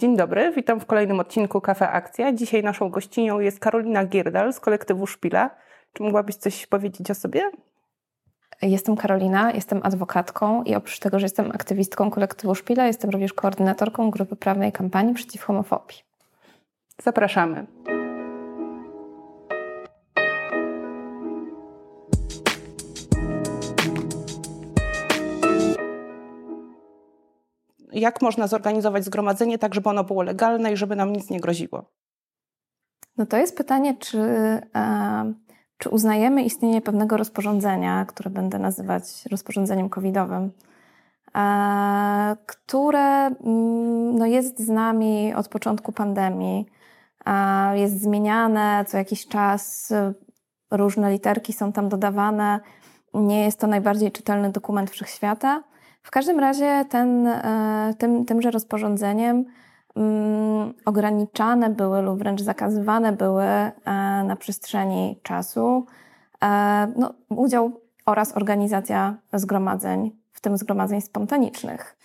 Dzień dobry, witam w kolejnym odcinku Kafe Akcja. Dzisiaj naszą gościnią jest Karolina Gierdal z kolektywu Szpila. Czy mogłabyś coś powiedzieć o sobie? Jestem Karolina, jestem adwokatką i oprócz tego, że jestem aktywistką kolektywu Szpila, jestem również koordynatorką grupy prawnej kampanii przeciw homofobii. Zapraszamy. Jak można zorganizować zgromadzenie tak, żeby ono było legalne i żeby nam nic nie groziło? No to jest pytanie, czy, e, czy uznajemy istnienie pewnego rozporządzenia, które będę nazywać rozporządzeniem covidowym, e, które mm, no, jest z nami od początku pandemii, e, jest zmieniane co jakiś czas, różne literki są tam dodawane. Nie jest to najbardziej czytelny dokument wszechświata. W każdym razie ten, e, tym, tymże rozporządzeniem um, ograniczane były lub wręcz zakazywane były e, na przestrzeni czasu e, no, udział oraz organizacja zgromadzeń, w tym zgromadzeń spontanicznych.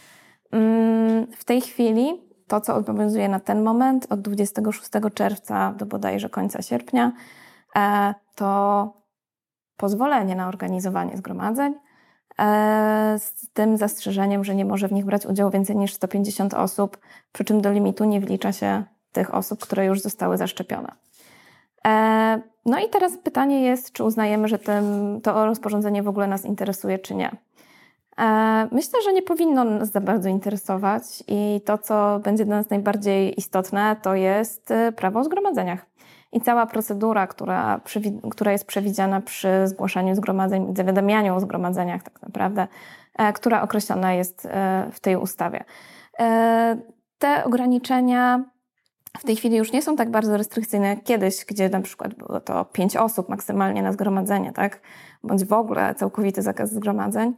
Um, w tej chwili to, co obowiązuje na ten moment, od 26 czerwca do bodajże końca sierpnia, to pozwolenie na organizowanie zgromadzeń, z tym zastrzeżeniem, że nie może w nich brać udziału więcej niż 150 osób, przy czym do limitu nie wlicza się tych osób, które już zostały zaszczepione. E, no i teraz pytanie jest, czy uznajemy, że tym, to rozporządzenie w ogóle nas interesuje, czy nie. E, myślę, że nie powinno nas za bardzo interesować i to, co będzie dla nas najbardziej istotne, to jest prawo o zgromadzeniach i cała procedura, która, która jest przewidziana przy zgłaszaniu zgromadzeń, zawiadamianiu o zgromadzeniach tak naprawdę, e, która określona jest e, w tej ustawie. E, te ograniczenia w tej chwili już nie są tak bardzo restrykcyjne jak kiedyś, gdzie na przykład było to pięć osób maksymalnie na zgromadzenie, tak? Bądź w ogóle całkowity zakaz zgromadzeń.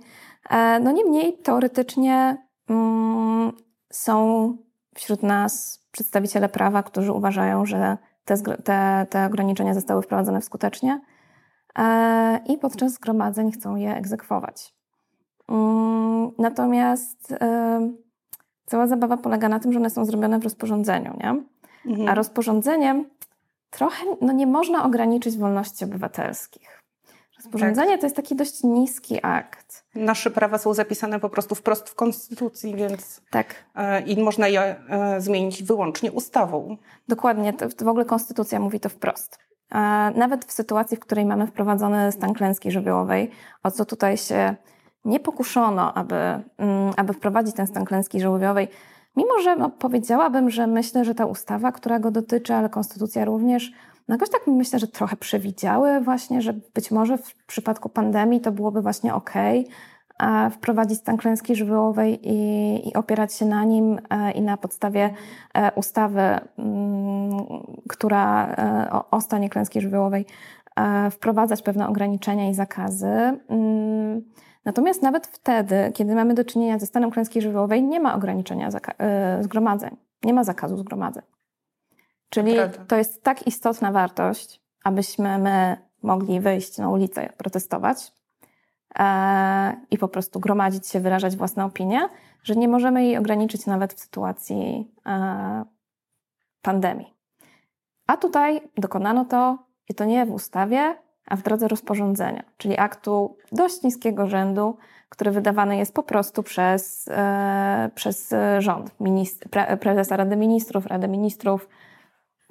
No niemniej teoretycznie mm, są wśród nas przedstawiciele prawa, którzy uważają, że te, te, te ograniczenia zostały wprowadzone skutecznie e, i podczas zgromadzeń chcą je egzekwować. Mm, natomiast e, cała zabawa polega na tym, że one są zrobione w rozporządzeniu, nie? Mhm. A rozporządzeniem trochę no nie można ograniczyć wolności obywatelskich. Rozporządzenie tak. to jest taki dość niski akt. Nasze prawa są zapisane po prostu wprost w Konstytucji, więc tak. E, i można je e, zmienić wyłącznie ustawą. Dokładnie, w ogóle Konstytucja mówi to wprost. E, nawet w sytuacji, w której mamy wprowadzony stan klęski żywiołowej, o co tutaj się nie pokuszono, aby, mm, aby wprowadzić ten stan klęski żywiołowej, mimo że no, powiedziałabym, że myślę, że ta ustawa, która go dotyczy, ale Konstytucja również, no jakoś tak myślę, że trochę przewidziały właśnie, że być może w przypadku pandemii to byłoby właśnie ok, wprowadzić stan klęski żywiołowej i, i opierać się na nim e, i na podstawie e, ustawy, mm, która e, o, o stanie klęski żywiołowej wprowadzać pewne ograniczenia i zakazy. Mm, natomiast nawet wtedy, kiedy mamy do czynienia ze stanem klęski żywiołowej, nie ma ograniczenia zgromadzeń, nie ma zakazu zgromadzeń. Czyli to jest tak istotna wartość, abyśmy my mogli wyjść na ulicę, protestować e, i po prostu gromadzić się, wyrażać własne opinie, że nie możemy jej ograniczyć nawet w sytuacji e, pandemii. A tutaj dokonano to i to nie w ustawie, a w drodze rozporządzenia, czyli aktu dość niskiego rzędu, który wydawany jest po prostu przez, e, przez rząd, ministr, pre, prezesa Rady Ministrów, Rady Ministrów,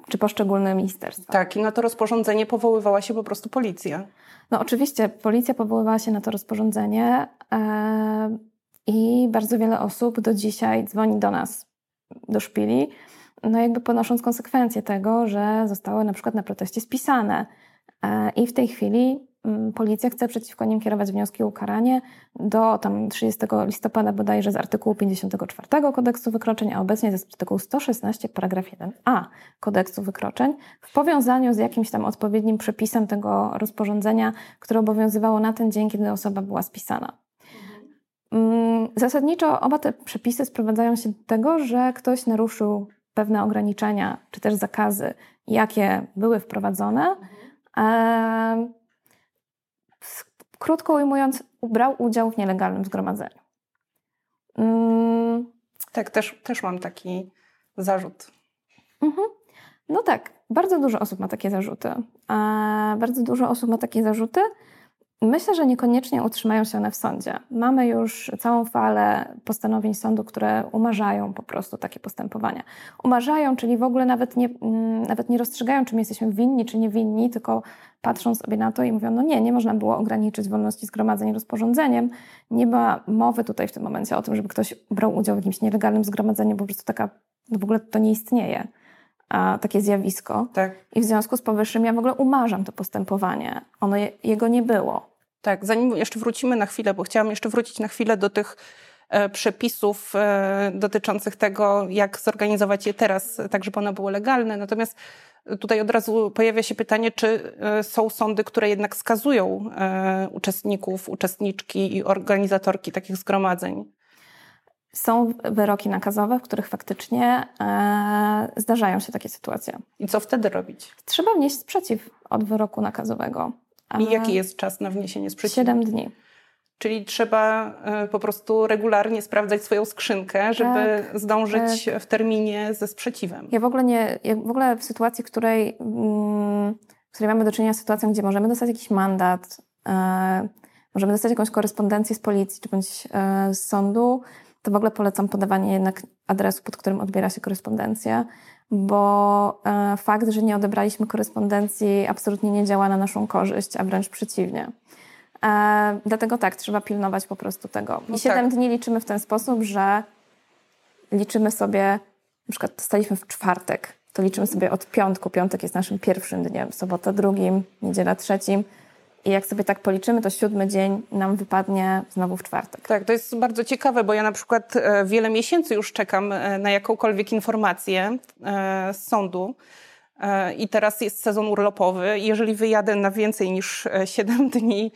czy poszczególne ministerstwa. Tak, i na to rozporządzenie powoływała się po prostu policja. No oczywiście, policja powoływała się na to rozporządzenie e, i bardzo wiele osób do dzisiaj dzwoni do nas, do szpili, no jakby ponosząc konsekwencje tego, że zostały na przykład na proteście spisane. E, I w tej chwili policja chce przeciwko nim kierować wnioski o ukaranie do tam 30 listopada bodajże z artykułu 54 kodeksu wykroczeń, a obecnie jest artykuł 116 paragraf 1a kodeksu wykroczeń w powiązaniu z jakimś tam odpowiednim przepisem tego rozporządzenia, które obowiązywało na ten dzień, kiedy osoba była spisana. Mm, zasadniczo oba te przepisy sprowadzają się do tego, że ktoś naruszył pewne ograniczenia czy też zakazy, jakie były wprowadzone. Krótko ujmując, brał udział w nielegalnym zgromadzeniu. Mm. Tak, też, też mam taki zarzut. Mhm. No tak, bardzo dużo osób ma takie zarzuty. Bardzo dużo osób ma takie zarzuty. Myślę, że niekoniecznie utrzymają się one w sądzie. Mamy już całą falę postanowień sądu, które umarzają po prostu takie postępowania. Umarzają, czyli w ogóle nawet nie, mm, nawet nie rozstrzygają, czy my jesteśmy winni, czy niewinni, tylko patrzą sobie na to i mówią, no nie, nie można było ograniczyć wolności zgromadzeń rozporządzeniem. Nie ma mowy tutaj w tym momencie o tym, żeby ktoś brał udział w jakimś nielegalnym zgromadzeniu, po prostu taka, no w ogóle to nie istnieje a, takie zjawisko. Tak. I w związku z powyższym ja w ogóle umarzam to postępowanie. Ono, je, jego nie było. Tak, zanim jeszcze wrócimy na chwilę, bo chciałam jeszcze wrócić na chwilę do tych e, przepisów e, dotyczących tego, jak zorganizować je teraz, tak żeby one były legalne. Natomiast tutaj od razu pojawia się pytanie, czy e, są sądy, które jednak skazują e, uczestników, uczestniczki i organizatorki takich zgromadzeń? Są wyroki nakazowe, w których faktycznie e, zdarzają się takie sytuacje. I co wtedy robić? Trzeba wnieść sprzeciw od wyroku nakazowego. I jaki jest czas na wniesienie sprzeciwu? Siedem dni. Czyli trzeba e, po prostu regularnie sprawdzać swoją skrzynkę, żeby tak, zdążyć tak. w terminie ze sprzeciwem. Ja w ogóle nie, ja w ogóle w sytuacji, w której, mm, w której mamy do czynienia z sytuacją, gdzie możemy dostać jakiś mandat, e, możemy dostać jakąś korespondencję z policji czy bądź e, z sądu, to w ogóle polecam podawanie jednak adresu, pod którym odbiera się korespondencja, bo e, fakt, że nie odebraliśmy korespondencji absolutnie nie działa na naszą korzyść, a wręcz przeciwnie. E, dlatego tak, trzeba pilnować po prostu tego. I no 7 tak. dni liczymy w ten sposób, że liczymy sobie, na przykład staliśmy w czwartek, to liczymy sobie od piątku. Piątek jest naszym pierwszym dniem, sobota drugim, niedziela trzecim. I jak sobie tak policzymy, to siódmy dzień nam wypadnie znowu w czwartek. Tak, to jest bardzo ciekawe, bo ja na przykład e, wiele miesięcy już czekam e, na jakąkolwiek informację e, z sądu. I teraz jest sezon urlopowy. Jeżeli wyjadę na więcej niż 7 dni,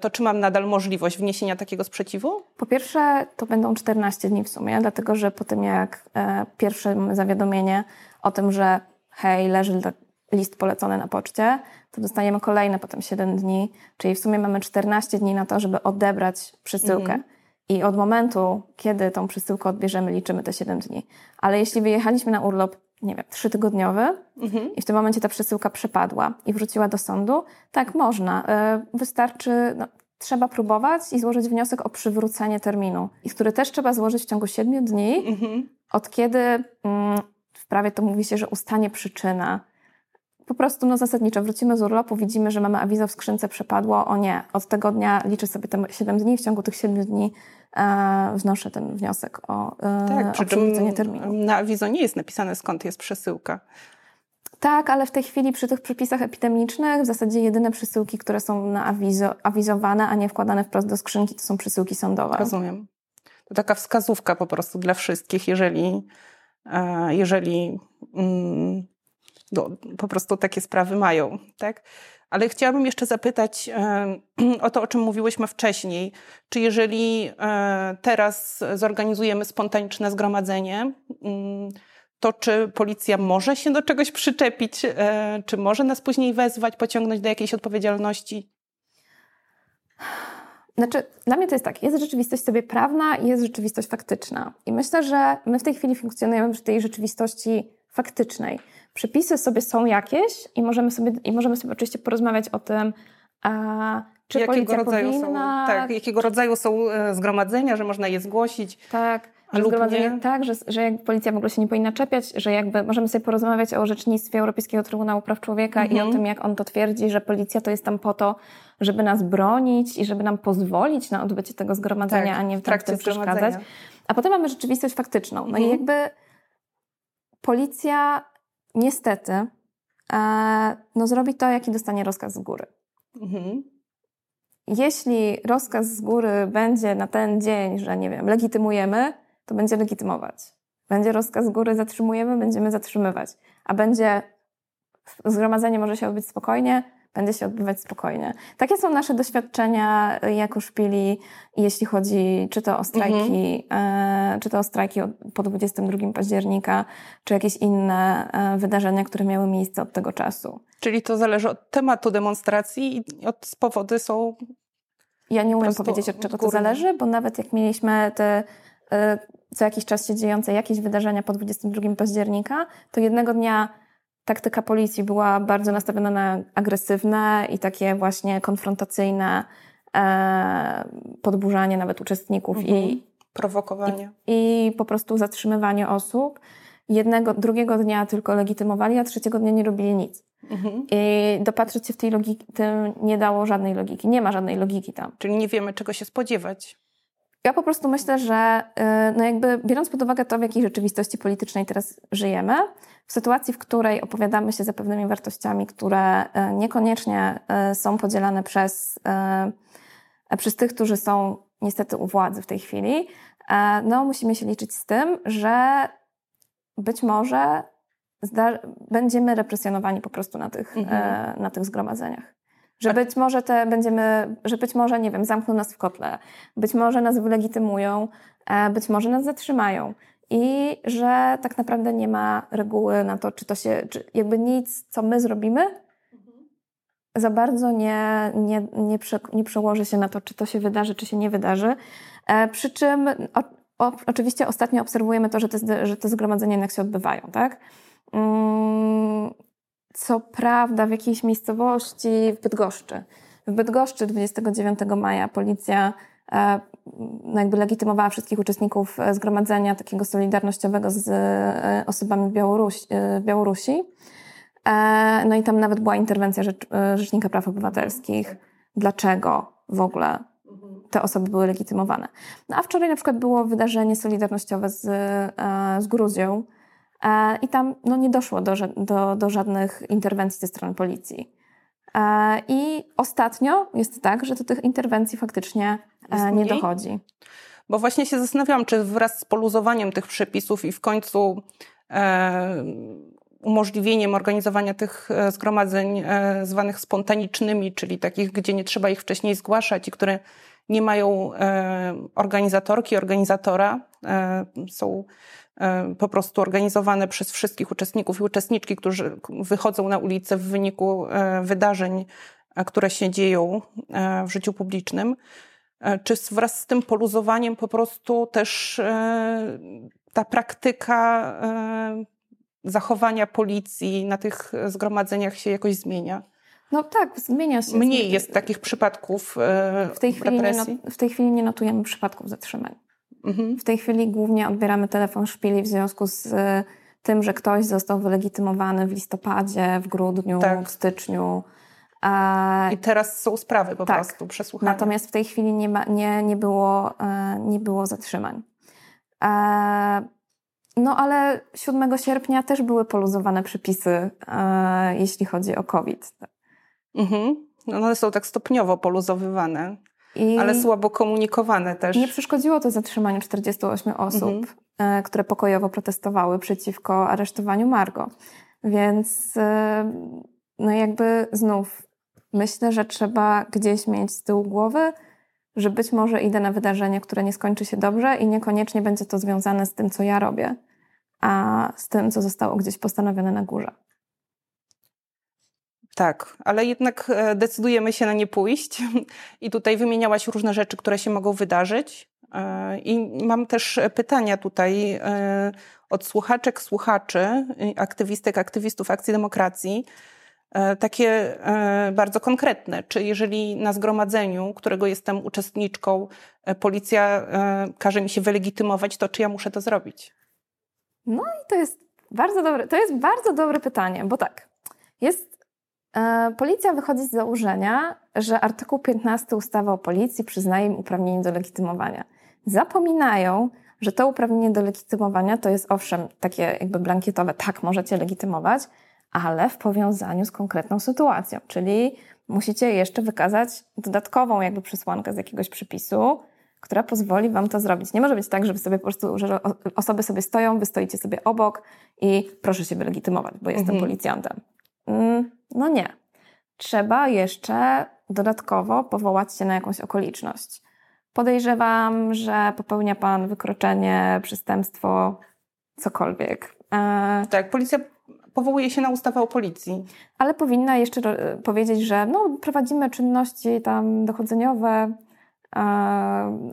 to czy mam nadal możliwość wniesienia takiego sprzeciwu? Po pierwsze, to będą 14 dni w sumie, dlatego że po tym jak pierwsze zawiadomienie o tym, że hej, leży list polecony na poczcie, to dostajemy kolejne potem 7 dni, czyli w sumie mamy 14 dni na to, żeby odebrać przesyłkę. Mhm. I od momentu, kiedy tą przesyłkę odbierzemy, liczymy te 7 dni. Ale jeśli wyjechaliśmy na urlop, nie wiem, trzytygodniowy mhm. i w tym momencie ta przesyłka przepadła i wróciła do sądu, tak, można. E, wystarczy, no, trzeba próbować i złożyć wniosek o przywrócenie terminu, i który też trzeba złożyć w ciągu 7 dni, mhm. od kiedy mm, w prawie to mówi się, że ustanie przyczyna po prostu no zasadniczo wrócimy z urlopu, widzimy, że mamy awizo w skrzynce przepadło, o nie, od tego dnia liczę sobie te 7 dni, w ciągu tych 7 dni e, wnoszę ten wniosek o, e, tak, o przywrócenie terminu. Na awizo nie jest napisane skąd jest przesyłka. Tak, ale w tej chwili przy tych przepisach epidemicznych w zasadzie jedyne przesyłki, które są na awizo, awizowane, a nie wkładane wprost do skrzynki, to są przesyłki sądowe. Rozumiem. To taka wskazówka po prostu dla wszystkich, jeżeli, e, jeżeli mm, no, po prostu takie sprawy mają, tak? Ale chciałabym jeszcze zapytać o to, o czym mówiłyśmy wcześniej. Czy jeżeli e, teraz zorganizujemy spontaniczne zgromadzenie, mm, to czy policja może się do czegoś przyczepić? E, czy może nas później wezwać, pociągnąć do jakiejś odpowiedzialności? Znaczy, dla mnie to jest tak, jest rzeczywistość sobie prawna i jest rzeczywistość faktyczna. I myślę, że my w tej chwili funkcjonujemy w tej rzeczywistości faktycznej. Przepisy sobie są jakieś i możemy sobie, i możemy sobie oczywiście porozmawiać o tym, a, czy jakiego rodzaju powinna... Są, tak, jakiego rodzaju są e, zgromadzenia, że można je zgłosić. Tak. Zgromadzenie, tak, że, że jak policja w ogóle się nie powinna czepiać, że jakby możemy sobie porozmawiać o orzecznictwie Europejskiego Trybunału Praw Człowieka mhm. i o mhm. tym, jak on to twierdzi, że policja to jest tam po to, żeby nas bronić i żeby nam pozwolić na odbycie tego zgromadzenia, tak, a nie w trakcie przeszkadzać. A potem mamy rzeczywistość faktyczną. No mhm. i jakby policja niestety e, no, zrobi to, jaki dostanie rozkaz z góry. Mhm. Jeśli rozkaz z góry będzie na ten dzień, że nie wiem, legitymujemy, to będzie legitymować. Będzie rozkaz z góry, zatrzymujemy, będziemy zatrzymywać. A będzie zgromadzenie może się odbyć spokojnie, będzie się odbywać spokojnie. Takie są nasze doświadczenia jako szpili, jeśli chodzi czy to o strajki, mhm. e, czy to o strajki po 22 października, czy jakieś inne e, wydarzenia, które miały miejsce od tego czasu. Czyli to zależy od tematu demonstracji i od powody są. Ja nie umiem powiedzieć, od czego to zależy, bo nawet jak mieliśmy te co jakiś czas się dziejące jakieś wydarzenia po 22 października, to jednego dnia taktyka policji była bardzo nastawiona na agresywne i takie właśnie konfrontacyjne e, podburzanie nawet uczestników mhm. i prowokowanie. I, I po prostu zatrzymywanie osób. Jednego, drugiego dnia tylko legitymowali, a trzeciego dnia nie robili nic. Mhm. I dopatrzeć się w tej logiki, tym nie dało żadnej logiki. Nie ma żadnej logiki tam. Czyli nie wiemy, czego się spodziewać. Ja po prostu myślę, że y, no jakby biorąc pod uwagę to, w jakiej rzeczywistości politycznej teraz żyjemy, w sytuacji, w której opowiadamy się za pewnymi wartościami, które y, niekoniecznie y, są podzielane przez, przez tych, którzy są niestety u władzy w tej chwili, no musimy się liczyć z tym, że być może będziemy represjonowani po prostu na tych, mhm. na tych zgromadzeniach. Że być może te będziemy, że być może, nie wiem, zamkną nas w kotle, być może nas wylegitymują, e, być może nas zatrzymają. I że tak naprawdę nie ma reguły na to, czy to się, czy jakby nic, co my zrobimy, za bardzo nie, nie, nie, prze, nie przełoży się na to, czy to się wydarzy, czy się nie wydarzy. E, przy czym o, o, oczywiście ostatnio obserwujemy to, że te, że te zgromadzenia jednak się odbywają, tak? Mm, co prawda w jakiejś miejscowości w Bydgoszczy. W Bydgoszczy 29 maja policja e, jakby legitymowała wszystkich uczestników e, zgromadzenia takiego solidarnościowego z e, osobami Białorusi. Białorusi. No i tam nawet była interwencja Rzecz, Rzecznika Praw Obywatelskich. Dlaczego w ogóle te osoby były legitymowane? No a wczoraj na przykład było wydarzenie solidarnościowe z, z Gruzją, I tam no, nie doszło do, do, do żadnych interwencji ze strony policji. E, I ostatnio jest tak, że do tych interwencji faktycznie e, nie dochodzi. Bo właśnie się zastanawiałam, czy wraz z poluzowaniem tych przepisów i w końcu e, umożliwieniem organizowania tych zgromadzeń e, zwanych spontanicznymi, czyli takich, gdzie nie trzeba ich wcześniej zgłaszać i które nie mają e, organizatorki, organizatora, są E, po prostu organizowane przez wszystkich uczestników i uczestniczki, którzy wychodzą na ulicę w wyniku e, wydarzeń, e, które się dzieją w życiu publicznym. Czy wraz z tym poluzowaniem po prostu też ta praktyka zachowania policji na tych zgromadzeniach się jakoś zmienia? No tak, zmienia się. Mniej jest takich przypadków w tej, chwili nie, w tej chwili nie notujemy przypadków zatrzymań. Mhm. W tej chwili głównie odbieramy telefon szpili w związku z y, tym, że ktoś został wylegitymowany w listopadzie, w grudniu, tak. w styczniu. I teraz są sprawy po tak. prostu przesłuchane. Natomiast w tej chwili nie, ma, nie, nie, było, e, nie było zatrzymań. No ale 7 sierpnia też były poluzowane przepisy, e, jeśli chodzi o COVID. Mhm. No one są tak stopniowo poluzowywane. I ale słabo komunikowane też. Nie przeszkodziło to zatrzymaniu 48 osób, mhm. E, które pokojowo protestowały przeciwko aresztowaniu Margo. Więc e, no jakby znów myślę, że trzeba gdzieś mieć z tyłu głowy, że być może idę na wydarzenie, które nie skończy się dobrze i niekoniecznie będzie to związane z tym, co ja robię, a z tym, co zostało gdzieś postanowione na górze. Tak, ale jednak e, decydujemy się na nie pójść. I tutaj wymieniałaś różne rzeczy, które się mogą wydarzyć. E, I mam też pytania tutaj e, od słuchaczek, słuchaczy, aktywistek, aktywistów Akcji Demokracji. Takie bardzo konkretne. Czy jeżeli na zgromadzeniu, którego jestem uczestniczką, policja każe mi się wylegitymować, to czy ja muszę to zrobić? No i to jest bardzo dobre, to jest bardzo dobre pytanie, bo tak, jest policja wychodzi z założenia, że artykuł 15 ustawy o policji przyznaje im uprawnienie do legitymowania. Zapominają, że to uprawnienie do legitymowania to jest owszem takie jakby blankietowe, tak, możecie legitymować, ale w powiązaniu z konkretną sytuacją, czyli musicie jeszcze wykazać dodatkową jakby przesłankę z jakiegoś przepisu, która pozwoli wam to zrobić. Nie może być tak, że wy sobie po prostu, że osoby sobie stoją, wy stoicie sobie obok i proszę się wylegitymować, bo jestem mhm. policjantem. Mm, no nie. Trzeba jeszcze dodatkowo powołać się na jakąś okoliczność. Podejrzewam, że popełnia Pan wykroczenie, przestępstwo, cokolwiek. E... Tak, policja powołuje się na ustawę o policji. Ale powinna jeszcze powiedzieć, że no, prowadzimy czynności tam dochodzeniowe,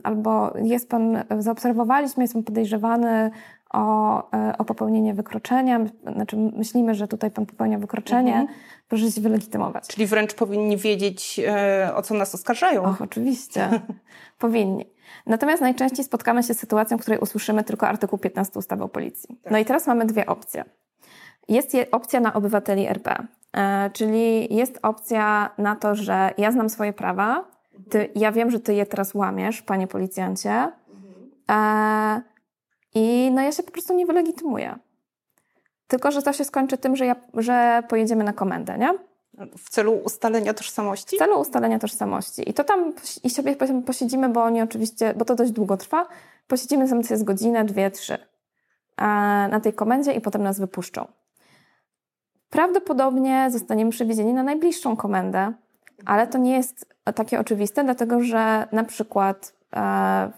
albo jest pan, zaobserwowaliśmy, jest pan podejrzewany o, e, o popełnienie wykroczenia, znaczy myślimy, że tutaj pan popełnia wykroczenie, mhm. proszę się wylegitymować. Czyli wręcz powinni wiedzieć, e, o co nas oskarżają. Och, oczywiście. powinni. Natomiast najczęściej spotkamy się z sytuacją, w której usłyszymy tylko artykuł 15 ustawy o policji. Tak. No i teraz mamy dwie opcje. Jest opcja na obywateli RP, e, czyli jest opcja na to, że ja znam swoje prawa, ty, ja wiem, że ty je teraz łamiesz, panie policjancie, e, i no ja się po prostu nie wylegitymuję. Tylko, że to się skończy tym, że, ja, że pojedziemy na komendę, nie? W celu ustalenia tożsamości? W celu ustalenia tożsamości. I to tam i sobie posiedzimy, bo oni oczywiście, bo to dość długo trwa, posiedzimy tam z godzinę, dwie, trzy na tej komendzie i potem nas wypuszczą. Prawdopodobnie zostaniemy przewiezieni na najbliższą komendę, ale to nie jest takie oczywiste, dlatego że na przykład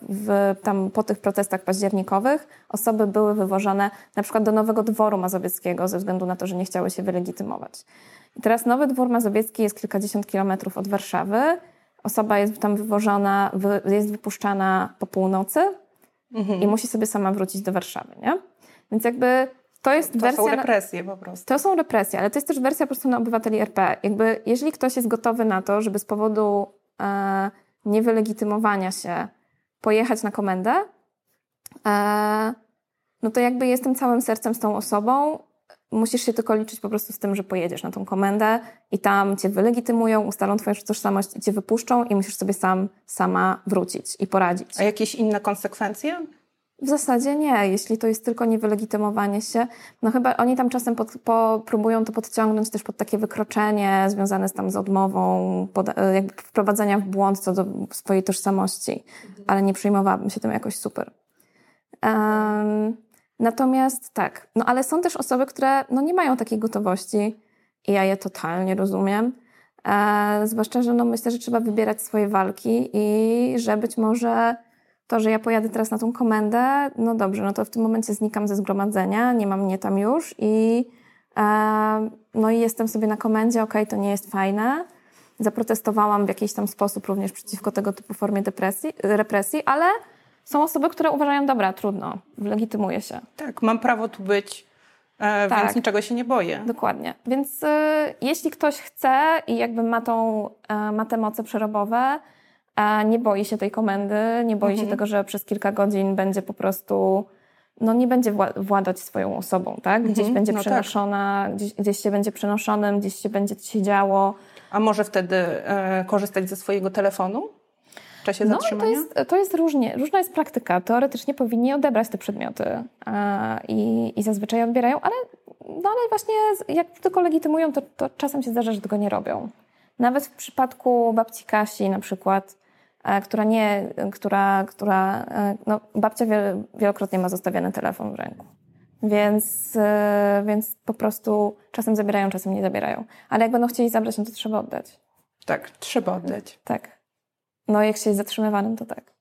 w, tam po tych protestach październikowych osoby były wywożone na przykład do Nowego Dworu Mazowieckiego ze względu na to, że nie chciały się wylegitymować. I teraz Nowy Dwór Mazowiecki jest kilkadziesiąt kilometrów od Warszawy. Osoba jest tam wywożona, jest wypuszczana po północy mhm. i musi sobie sama wrócić do Warszawy, nie? Więc jakby to jest to wersja... są represje po prostu. To są represje, ale to jest też wersja po prostu na obywateli RP. Jakby jeżeli ktoś jest gotowy na to, żeby z powodu e, niewylegitymowania się pojechać na komendę, e, no to jakby jestem całym sercem z tą osobą. Musisz się tylko liczyć po prostu z tym, że pojedziesz na tą komendę i tam cię wylegitymują, ustalą twoją tożsamość i cię wypuszczą i musisz sobie sam, sama wrócić i poradzić. A jakieś inne konsekwencje? W zasadzie nie, jeśli to jest tylko niewylegitymowanie się. No chyba oni tam czasem pod, po, próbują to podciągnąć też pod takie wykroczenie związane z tam z odmową, pod, e, jakby wprowadzenia w błąd co do swojej tożsamości, mhm. ale nie przyjmowałabym się tym jakoś super. Um, natomiast tak, no ale są też osoby, które no nie mają takiej gotowości i ja je totalnie rozumiem. E, zwłaszcza, że no myślę, że trzeba wybierać swoje walki i że być może to, że ja pojadę teraz na tą komendę, no dobrze, no to w tym momencie znikam ze zgromadzenia, nie mam mnie tam już i e, no i jestem sobie na komendzie, okej, okay, to nie jest fajne. Zaprotestowałam w jakiś tam sposób również przeciwko tego typu formie depresji, represji, ale są osoby, które uważają, dobra, trudno, legitymuję się. Tak, mam prawo tu być, e, tak. więc niczego się nie boję. Dokładnie. Więc e, jeśli ktoś chce i jakby ma, tą, e, ma te moce przerobowe, a nie boi się tej komendy, nie boi mhm. się tego, że przez kilka godzin będzie po prostu, no nie będzie władać swoją osobą, tak? Gdzieś mhm. będzie no tak. przenoszona, tak. gdzieś, gdzieś się będzie przenoszonym, gdzieś się będzie się działo. A może wtedy e, korzystać ze swojego telefonu? W czasie no? To jest, to jest różnie. Różna jest praktyka. Teoretycznie powinni odebrać te przedmioty a, i, i zazwyczaj odbierają, ale, no, ale właśnie jak tylko legitymują, to, to czasem się zdarza, że tego nie robią. Nawet w przypadku babci Kasi na przykład która nie, która, która e, no, babcia wielokrotnie ma zostawiony telefon w ręku. Więc, e, więc po prostu czasem zabierają, czasem nie zabierają. Ale jak będą chcieli zabrać, no to trzeba oddać. Tak, trzeba oddać. Tak. No jak się jest zatrzymywanym, to tak.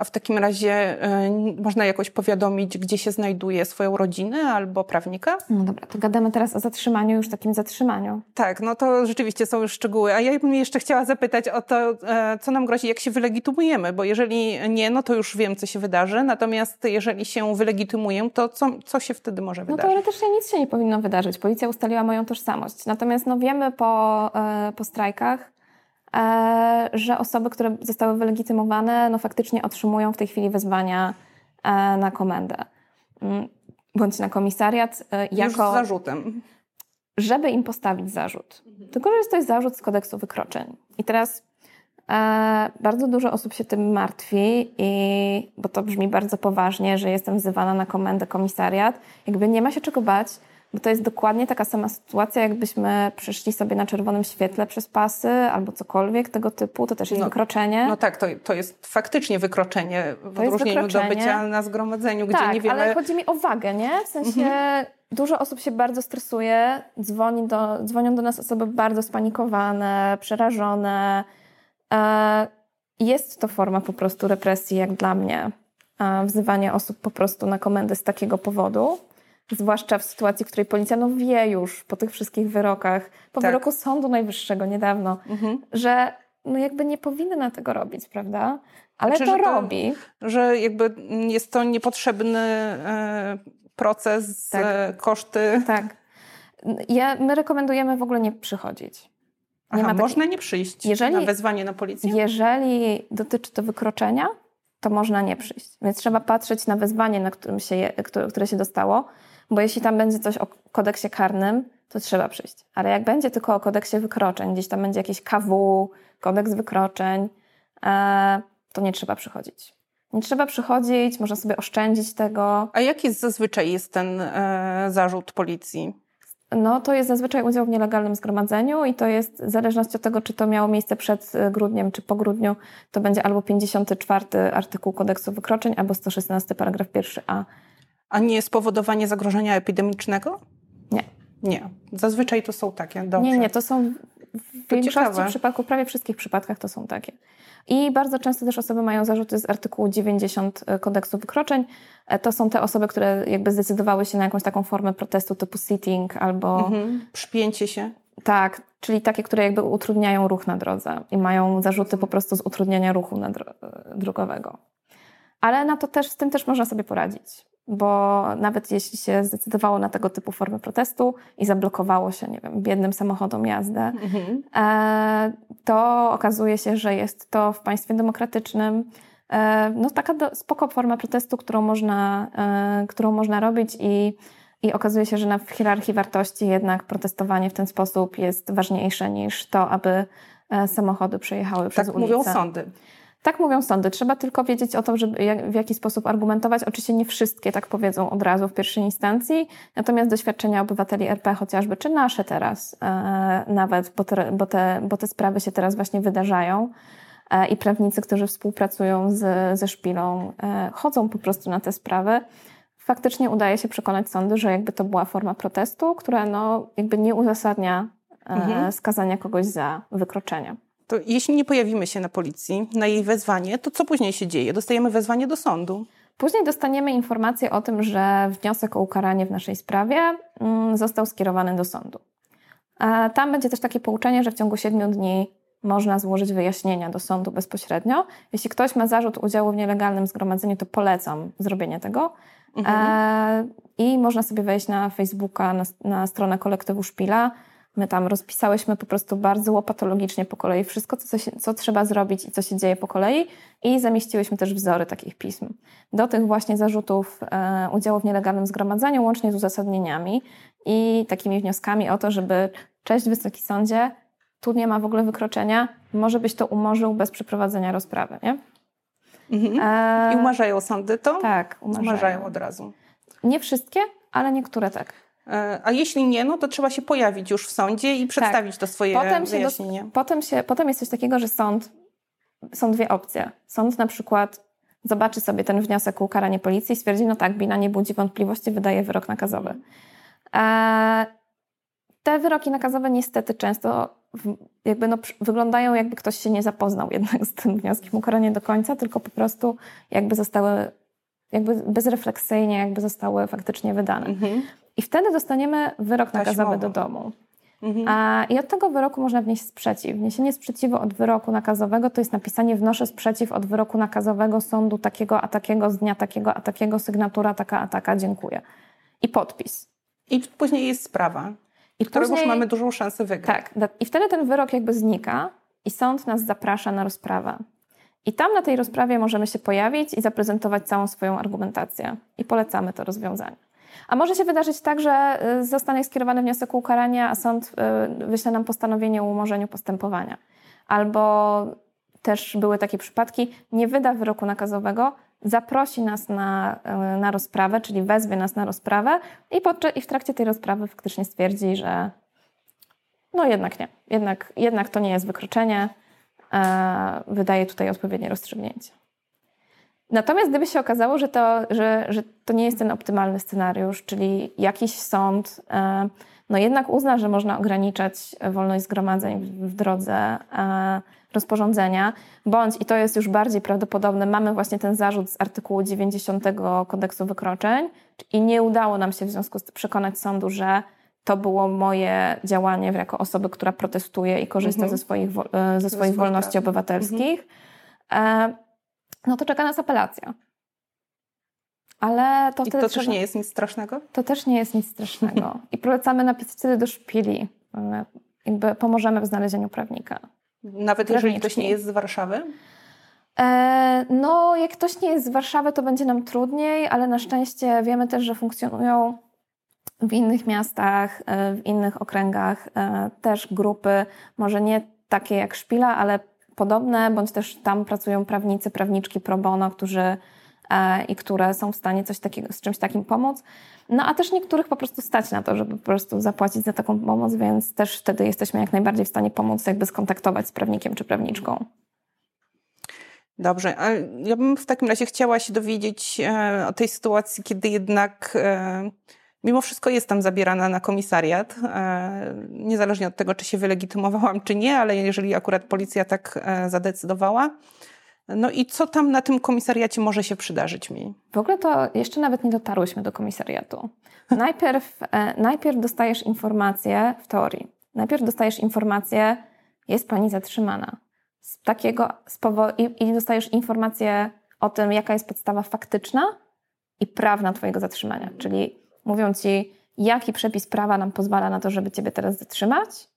A w takim razie y, można jakoś powiadomić, gdzie się znajduje swoją rodzinę albo prawnika? No dobra, to gadamy teraz o zatrzymaniu, już takim zatrzymaniu. Tak, no to rzeczywiście są już szczegóły. A ja bym jeszcze chciała zapytać o to, e, co nam grozi, jak się wylegitymujemy, bo jeżeli nie, no to już wiem, co się wydarzy. Natomiast jeżeli się wylegitymuję, to co, co się wtedy może wydarzyć? No teoretycznie nic się nie powinno wydarzyć. Policja ustaliła moją tożsamość. Natomiast no wiemy po, e, po strajkach, E, że osoby, które zostały wylegitymowane, no faktycznie otrzymują w tej chwili wezwania e, na komendę mm, bądź na komisariat e, jako... Już z zarzutem. Żeby im postawić zarzut. Mhm. Tylko, że jest to zarzut z kodeksu wykroczeń. I teraz e, bardzo dużo osób się tym martwi, i, bo to brzmi bardzo poważnie, że jestem wzywana na komendę komisariat. Jakby nie ma się czego bać, bo to jest dokładnie taka sama sytuacja, jakbyśmy przeszli sobie na czerwonym świetle przez pasy albo cokolwiek tego typu, to też jest no, wykroczenie. No tak, to, to jest faktycznie wykroczenie w to odróżnieniu do bycia na zgromadzeniu, gdzie tak, niewiele... ale chodzi mi o wagę, nie? W sensie mhm. dużo osób się bardzo stresuje, dzwoni do, dzwonią do nas osoby bardzo spanikowane, przerażone. E, jest to forma po prostu represji, jak dla mnie. E, wzywanie osób po prostu na komendę z takiego powodu. Zwłaszcza w sytuacji, w której policja no wie już po tych wszystkich wyrokach, po tak. wyroku Sądu Najwyższego niedawno, mhm. że no jakby nie powinna tego robić, prawda? Ale znaczy, to robi. że jakby jest to niepotrzebny e, proces, tak. E, koszty. Tak. Ja, my rekomendujemy w ogóle nie przychodzić. Nie Aha, można nie przyjść jeżeli, na wezwanie na policję? Jeżeli dotyczy to wykroczenia, to można nie przyjść. Więc trzeba patrzeć na wezwanie, na którym się je, które się dostało, bo jeśli tam będzie coś o kodeksie karnym, to trzeba przyjść. Ale jak będzie tylko o kodeksie wykroczeń, gdzieś tam będzie jakiś KW, kodeks wykroczeń, e, to nie trzeba przychodzić. Nie trzeba przychodzić, można sobie oszczędzić tego. A jaki zazwyczaj jest ten e, zarzut policji? No, to jest zazwyczaj udział w nielegalnym zgromadzeniu i to jest w zależności od tego, czy to miało miejsce przed e, grudniem, czy po grudniu, to będzie albo 54 artykuł kodeksu wykroczeń, albo 116 paragraf 1a. A nie spowodowanie zagrożenia epidemicznego? Nie. Nie. Zazwyczaj to są takie. Dobrze. Nie, nie, to są w większości przypadków, prawie wszystkich przypadkach to są takie. I bardzo często też osoby mają zarzuty z artykułu 90 e, kodeksu wykroczeń. E, to są te osoby, które jakby zdecydowały się na jakąś taką formę protestu typu sitting albo... Mhm. Przypięcie się. Tak, czyli takie, które jakby utrudniają ruch na drodze i mają zarzuty po prostu z utrudniania ruchu dro drogowego. Ale na to też, z tym też można sobie poradzić bo nawet jeśli się zdecydowało na tego typu formę protestu i zablokowało się, nie wiem, biednym samochodom jazdę, mhm. e, to okazuje się, że jest to w państwie demokratycznym e, no taka do, spoko forma protestu, którą można, e, którą można robić i, i okazuje się, że na, w hierarchii wartości jednak protestowanie w ten sposób jest ważniejsze niż to, aby samochody przejechały tak przez ulicę. Tak mówią sądy. Tak mówią sądy. Trzeba tylko wiedzieć o to, żeby jak, w jaki sposób argumentować. Oczywiście nie wszystkie tak powiedzą od razu w pierwszej instancji, natomiast doświadczenia obywateli RP chociażby, czy nasze teraz e, nawet, bo te, bo, te, bo te sprawy się teraz właśnie wydarzają e, i prawnicy, którzy współpracują z, ze szpilą, e, chodzą po prostu na te sprawy. Faktycznie udaje się przekonać sądy, że jakby to była forma protestu, która no, jakby nie uzasadnia e, mhm. skazania kogoś za wykroczenie to jeśli nie pojawimy się na policji, na jej wezwanie, to co później się dzieje? Dostajemy wezwanie do sądu. Później dostaniemy informację o tym, że wniosek o ukaranie w naszej sprawie mm, został skierowany do sądu. Tam będzie też takie pouczenie, że w ciągu siedmiu dni można złożyć wyjaśnienia do sądu bezpośrednio. Jeśli ktoś ma zarzut udziału w nielegalnym zgromadzeniu, to polecam zrobienie tego. Mhm. E, I można sobie wejść na Facebooka, na, na stronę kolektywu Szpila My tam rozpisałyśmy po prostu bardzo łopatologicznie po kolei wszystko, co, się, co trzeba zrobić i co się dzieje po kolei i zamieściłyśmy też wzory takich pism. Do tych właśnie zarzutów e, udziału w nielegalnym zgromadzeniu, łącznie z uzasadnieniami i takimi wnioskami o to, żeby cześć Wysoki Sądzie, tu nie ma w ogóle wykroczenia, może byś to umorzył bez przeprowadzenia rozprawy, nie? Mhm. E... I umarzają sądy to? Tak, umarzają. umarzają od razu. Nie wszystkie, ale niektóre tak. E, a jeśli nie, no to trzeba się pojawić już w sądzie i przedstawić tak. to swoje potem wyjaśnienie. Do, potem, się, potem jest coś takiego, że sąd, są dwie opcje. Sąd na przykład zobaczy sobie ten wniosek o ukaranie policji i stwierdzi, no tak, Bina nie budzi wątpliwości, wydaje wyrok nakazowy. E, te wyroki nakazowe niestety często jakby no, wyglądają jakby ktoś się nie zapoznał jednak z tym wnioskiem ukarania do końca, tylko po prostu jakby zostały jakby bezrefleksyjnie jakby zostały faktycznie wydane. Mhm. I wtedy dostaniemy wyrok nakazowy do domu. Mhm. A, I od tego wyroku można wnieść sprzeciw. Wniesienie sprzeciwu od wyroku nakazowego to jest napisanie wnoszę sprzeciw od wyroku nakazowego sądu takiego a takiego z dnia takiego a takiego, sygnatura taka a taka, dziękuję. I podpis. I później jest sprawa, I którą już mamy dużą szansę wygrać. Tak. I wtedy ten wyrok jakby znika i sąd nas zaprasza na rozprawę. I tam na tej rozprawie możemy się pojawić i zaprezentować całą swoją argumentację. I polecamy to rozwiązanie. A może się wydarzyć tak, że y, zostanie skierowany wniosek o ukaranie, a sąd y, wyśle nam postanowienie o umorzeniu postępowania. Albo też były takie przypadki, nie wyda wyroku nakazowego, zaprosi nas na, y, na rozprawę, czyli wezwie nas na rozprawę i, podczas, i w trakcie tej rozprawy faktycznie stwierdzi, że no jednak nie, jednak, jednak to nie jest wykroczenie, wydaje tutaj odpowiednie rozstrzygnięcie. Natomiast gdyby się okazało, że to, że, że to nie jest ten optymalny scenariusz, czyli jakiś sąd e, no jednak uzna, że można ograniczać wolność zgromadzeń w drodze e, rozporządzenia, bądź, i to jest już bardziej prawdopodobne, mamy właśnie ten zarzut z artykułu 90 kodeksu wykroczeń i nie udało nam się w związku z tym przekonać sądu, że to było moje działanie jako osoby, która protestuje i korzysta mhm. ze swoich, e, ze swoich wolności obywatelskich, mhm. No to czeka nas apelacja. Ale to I to też nie jest nic strasznego? To też nie jest nic strasznego. I polecamy napisać wtedy do szpili. Jakby pomożemy w znalezieniu prawnika. Nawet jeżeli ktoś nie jest z Warszawy? E, no, jak ktoś nie jest z Warszawy, to będzie nam trudniej, ale na szczęście wiemy też, że funkcjonują w innych miastach, e, w innych okręgach e, też grupy, może nie takie jak Szpila, ale podobne, bądź też tam pracują prawnicy, prawniczki pro bono, którzy i które są w stanie coś takiego, z czymś takim pomóc. No a też niektórych po prostu stać na to, żeby po prostu zapłacić za taką pomoc, więc też wtedy jesteśmy jak najbardziej w stanie pomóc, jakby skontaktować z prawnikiem czy prawniczką. Dobrze, a ja bym w takim razie chciała się dowiedzieć e, o tej sytuacji, kiedy jednak e, mimo wszystko jestem zabierana na komisariat, e, niezależnie od tego, czy się wylegitymowałam, czy nie, ale jeżeli akurat policja tak zadecydowała. No i co tam na tym komisariacie może się przydarzyć mi? W ogóle to jeszcze nawet nie dotarłyśmy do komisariatu. Najpierw, najpierw dostajesz informację w teorii. Najpierw dostajesz informację, jest pani zatrzymana z takiego z i, i dostajesz informację o tym, jaka jest podstawa faktyczna i prawna Twojego zatrzymania. Czyli mówią Ci, jaki przepis prawa nam pozwala na to, żeby Ciebie teraz zatrzymać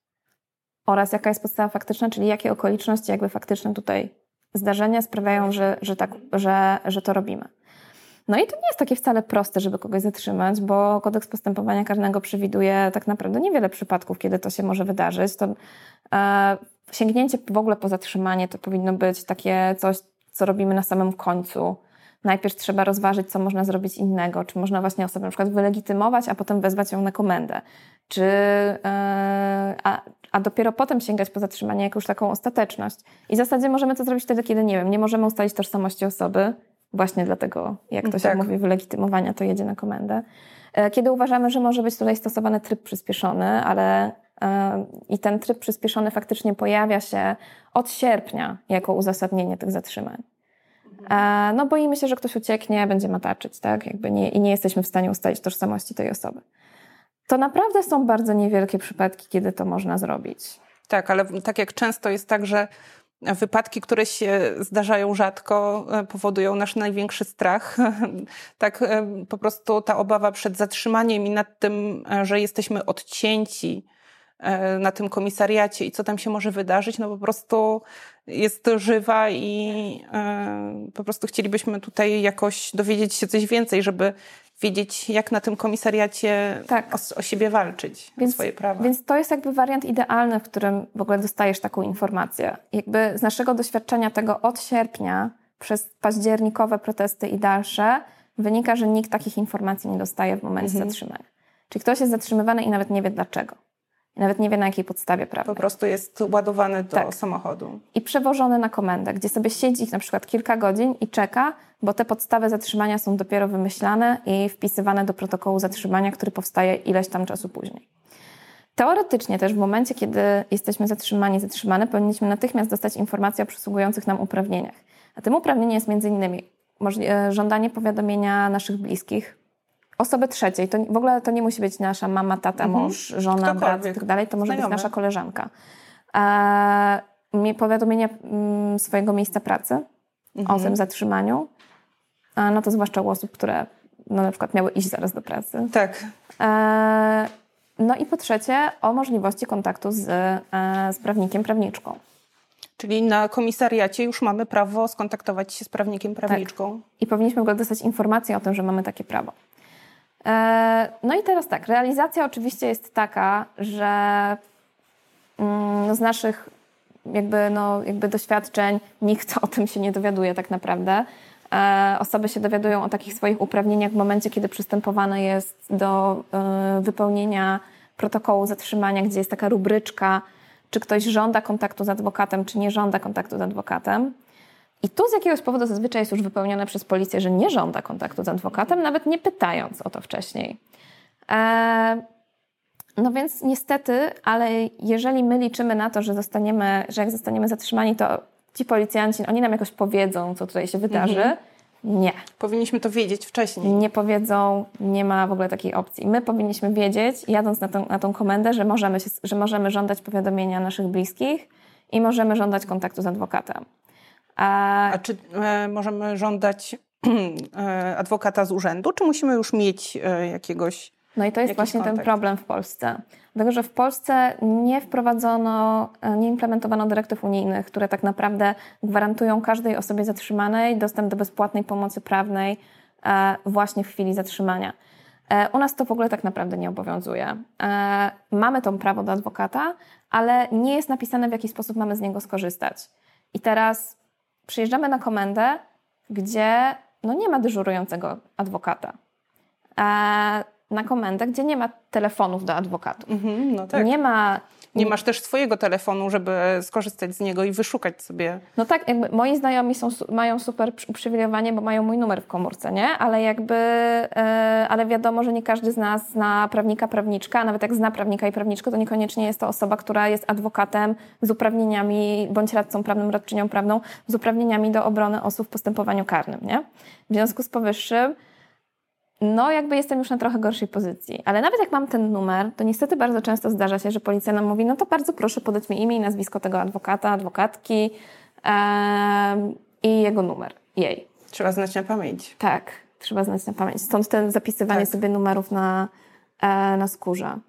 oraz jaka jest podstawa faktyczna, czyli jakie okoliczności jakby faktyczne tutaj zdarzenia sprawiają, że, że, tak, że, że to robimy. No i to nie jest takie wcale proste, żeby kogoś zatrzymać, bo kodeks postępowania karnego przewiduje tak naprawdę niewiele przypadków, kiedy to się może wydarzyć. To e, sięgnięcie w ogóle po zatrzymanie to powinno być takie coś, co robimy na samym końcu. Najpierw trzeba rozważyć, co można zrobić innego, czy można właśnie osobę na przykład wylegitymować, a potem wezwać ją na komendę, czy, yy, a, a dopiero potem sięgać po zatrzymanie jako już taką ostateczność. I w zasadzie możemy to zrobić wtedy, kiedy, nie wiem, nie możemy ustalić tożsamości osoby, właśnie dlatego, jak to się tak. mówi, wylegitymowania, to jedzie na komendę. E, kiedy uważamy, że może być tutaj stosowany tryb przyspieszony, ale i ten tryb przyspieszony faktycznie pojawia się od sierpnia jako uzasadnienie tych zatrzymań. No boimy się, że ktoś ucieknie, będzie mataczyć, tak? Jakby nie, I nie jesteśmy w stanie ustalić tożsamości tej osoby. To naprawdę są bardzo niewielkie przypadki, kiedy to można zrobić. Tak, ale tak jak często jest tak, że wypadki, które się zdarzają rzadko, e, powodują nasz największy strach. tak e, po prostu ta obawa przed zatrzymaniem i nad tym, e, że jesteśmy odcięci E, na tym komisariacie i co tam się może wydarzyć, no po prostu jest żywa i e, po prostu chcielibyśmy tutaj jakoś dowiedzieć się coś więcej, żeby wiedzieć, jak na tym komisariacie tak. o, o, siebie walczyć, więc, o swoje prawa. Więc to jest jakby wariant idealny, w którym w ogóle dostajesz taką informację. Jakby z naszego doświadczenia tego od sierpnia przez październikowe protesty i dalsze wynika, że nikt takich informacji nie dostaje w momencie mhm. zatrzymania. Czyli ktoś jest zatrzymywany i nawet nie wie dlaczego. Nawet nie wie na jakiej podstawie prawnej. Po prostu jest ładowany do tak. samochodu. I przewożony na komendę, gdzie sobie siedzi na przykład kilka godzin i czeka, bo te podstawy zatrzymania są dopiero wymyślane i wpisywane do protokołu zatrzymania, który powstaje ileś tam czasu później. Teoretycznie też w momencie, kiedy jesteśmy zatrzymani, zatrzymane, powinniśmy natychmiast dostać informacje o przysługujących nam uprawnieniach. A tym uprawnieniem jest m.in. E, żądanie powiadomienia naszych bliskich, osoby trzeciej. To w ogóle to nie musi być nasza mama, tata, mhm. mąż, żona, brat i tak dalej. To może Znajomy. być nasza koleżanka. E, powiadomienie mm, swojego miejsca pracy mhm. o tym zatrzymaniu. A no to zwłaszcza u osób, które no, na przykład miały iść zaraz do pracy. Tak. E, no i po trzecie o możliwości kontaktu z, e, z prawnikiem, prawniczką. Czyli na komisariacie już mamy prawo skontaktować się z prawnikiem, prawniczką. Tak. I powinniśmy w ogóle dostać informację o tym, że mamy takie prawo. E, no i teraz tak, realizacja oczywiście jest taka, że mm, z naszych jakby, no, jakby doświadczeń nikt o tym się nie dowiaduje tak naprawdę. E, osoby się dowiadują o takich swoich uprawnieniach w momencie, kiedy przystępowane jest do e, wypełnienia protokołu zatrzymania, gdzie jest taka rubryczka, czy ktoś żąda kontaktu z adwokatem, czy nie żąda kontaktu z adwokatem. I tu z jakiegoś powodu zazwyczaj jest już wypełnione przez policję, że nie żąda kontaktu z adwokatem, nawet nie pytając o to wcześniej. Eee, no więc niestety, ale jeżeli my liczymy na to, że zostaniemy, że jak zostaniemy zatrzymani, to ci policjanci, oni nam jakoś powiedzą, co tutaj się wydarzy, mhm. Nie. Powinniśmy to wiedzieć wcześniej. Nie powiedzą, nie ma w ogóle takiej opcji. My powinniśmy wiedzieć, jadąc na tą, na tą komendę, że możemy, się, że możemy żądać powiadomienia naszych bliskich i możemy żądać kontaktu z adwokatem. A, A czy e, możemy żądać e, adwokata z urzędu, czy musimy już mieć e, jakiegoś no i to jest właśnie kontakt. ten problem w Polsce. Dlatego, że w Polsce nie wprowadzono, e, nie implementowano dyrektyw unijnych, które tak naprawdę gwarantują każdej osobie zatrzymanej dostęp do bezpłatnej pomocy prawnej e, właśnie w chwili zatrzymania. E, u nas to w ogóle tak naprawdę nie obowiązuje. Mamy to prawo do adwokata, ale nie jest napisane, w jaki sposób mamy z niego skorzystać. I teraz przyjeżdżamy na komendę, gdzie no nie ma dyżurującego adwokata na komendę, gdzie nie ma telefonów do adwokatów. Mhm, no tak. Nie ma nie masz też swojego telefonu, żeby skorzystać z niego i wyszukać sobie. No tak, jakby moi znajomi są, mają super uprzywilejowanie, bo mają mój numer w komórce, nie? Ale jakby, e, ale wiadomo, że nie każdy z nas zna prawnika, prawniczka, a nawet jak zna prawnika i prawniczkę, to niekoniecznie jest to osoba, która jest adwokatem z uprawnieniami, bądź radcą prawnym, radczynią prawną, z uprawnieniami do obrony osób w postępowaniu karnym, nie? W związku z powyższym, no jakby jestem już na trochę gorszej pozycji. Ale nawet jak mam ten numer, to niestety bardzo często zdarza się, że policja nam mówi, no to bardzo proszę podać mi imię i nazwisko tego adwokata, adwokatki i jego numer, jej. Trzeba znać na pamięć. Tak, trzeba znać na pamięć. Stąd ten zapisywanie tak. sobie numerów na, e, na skórze.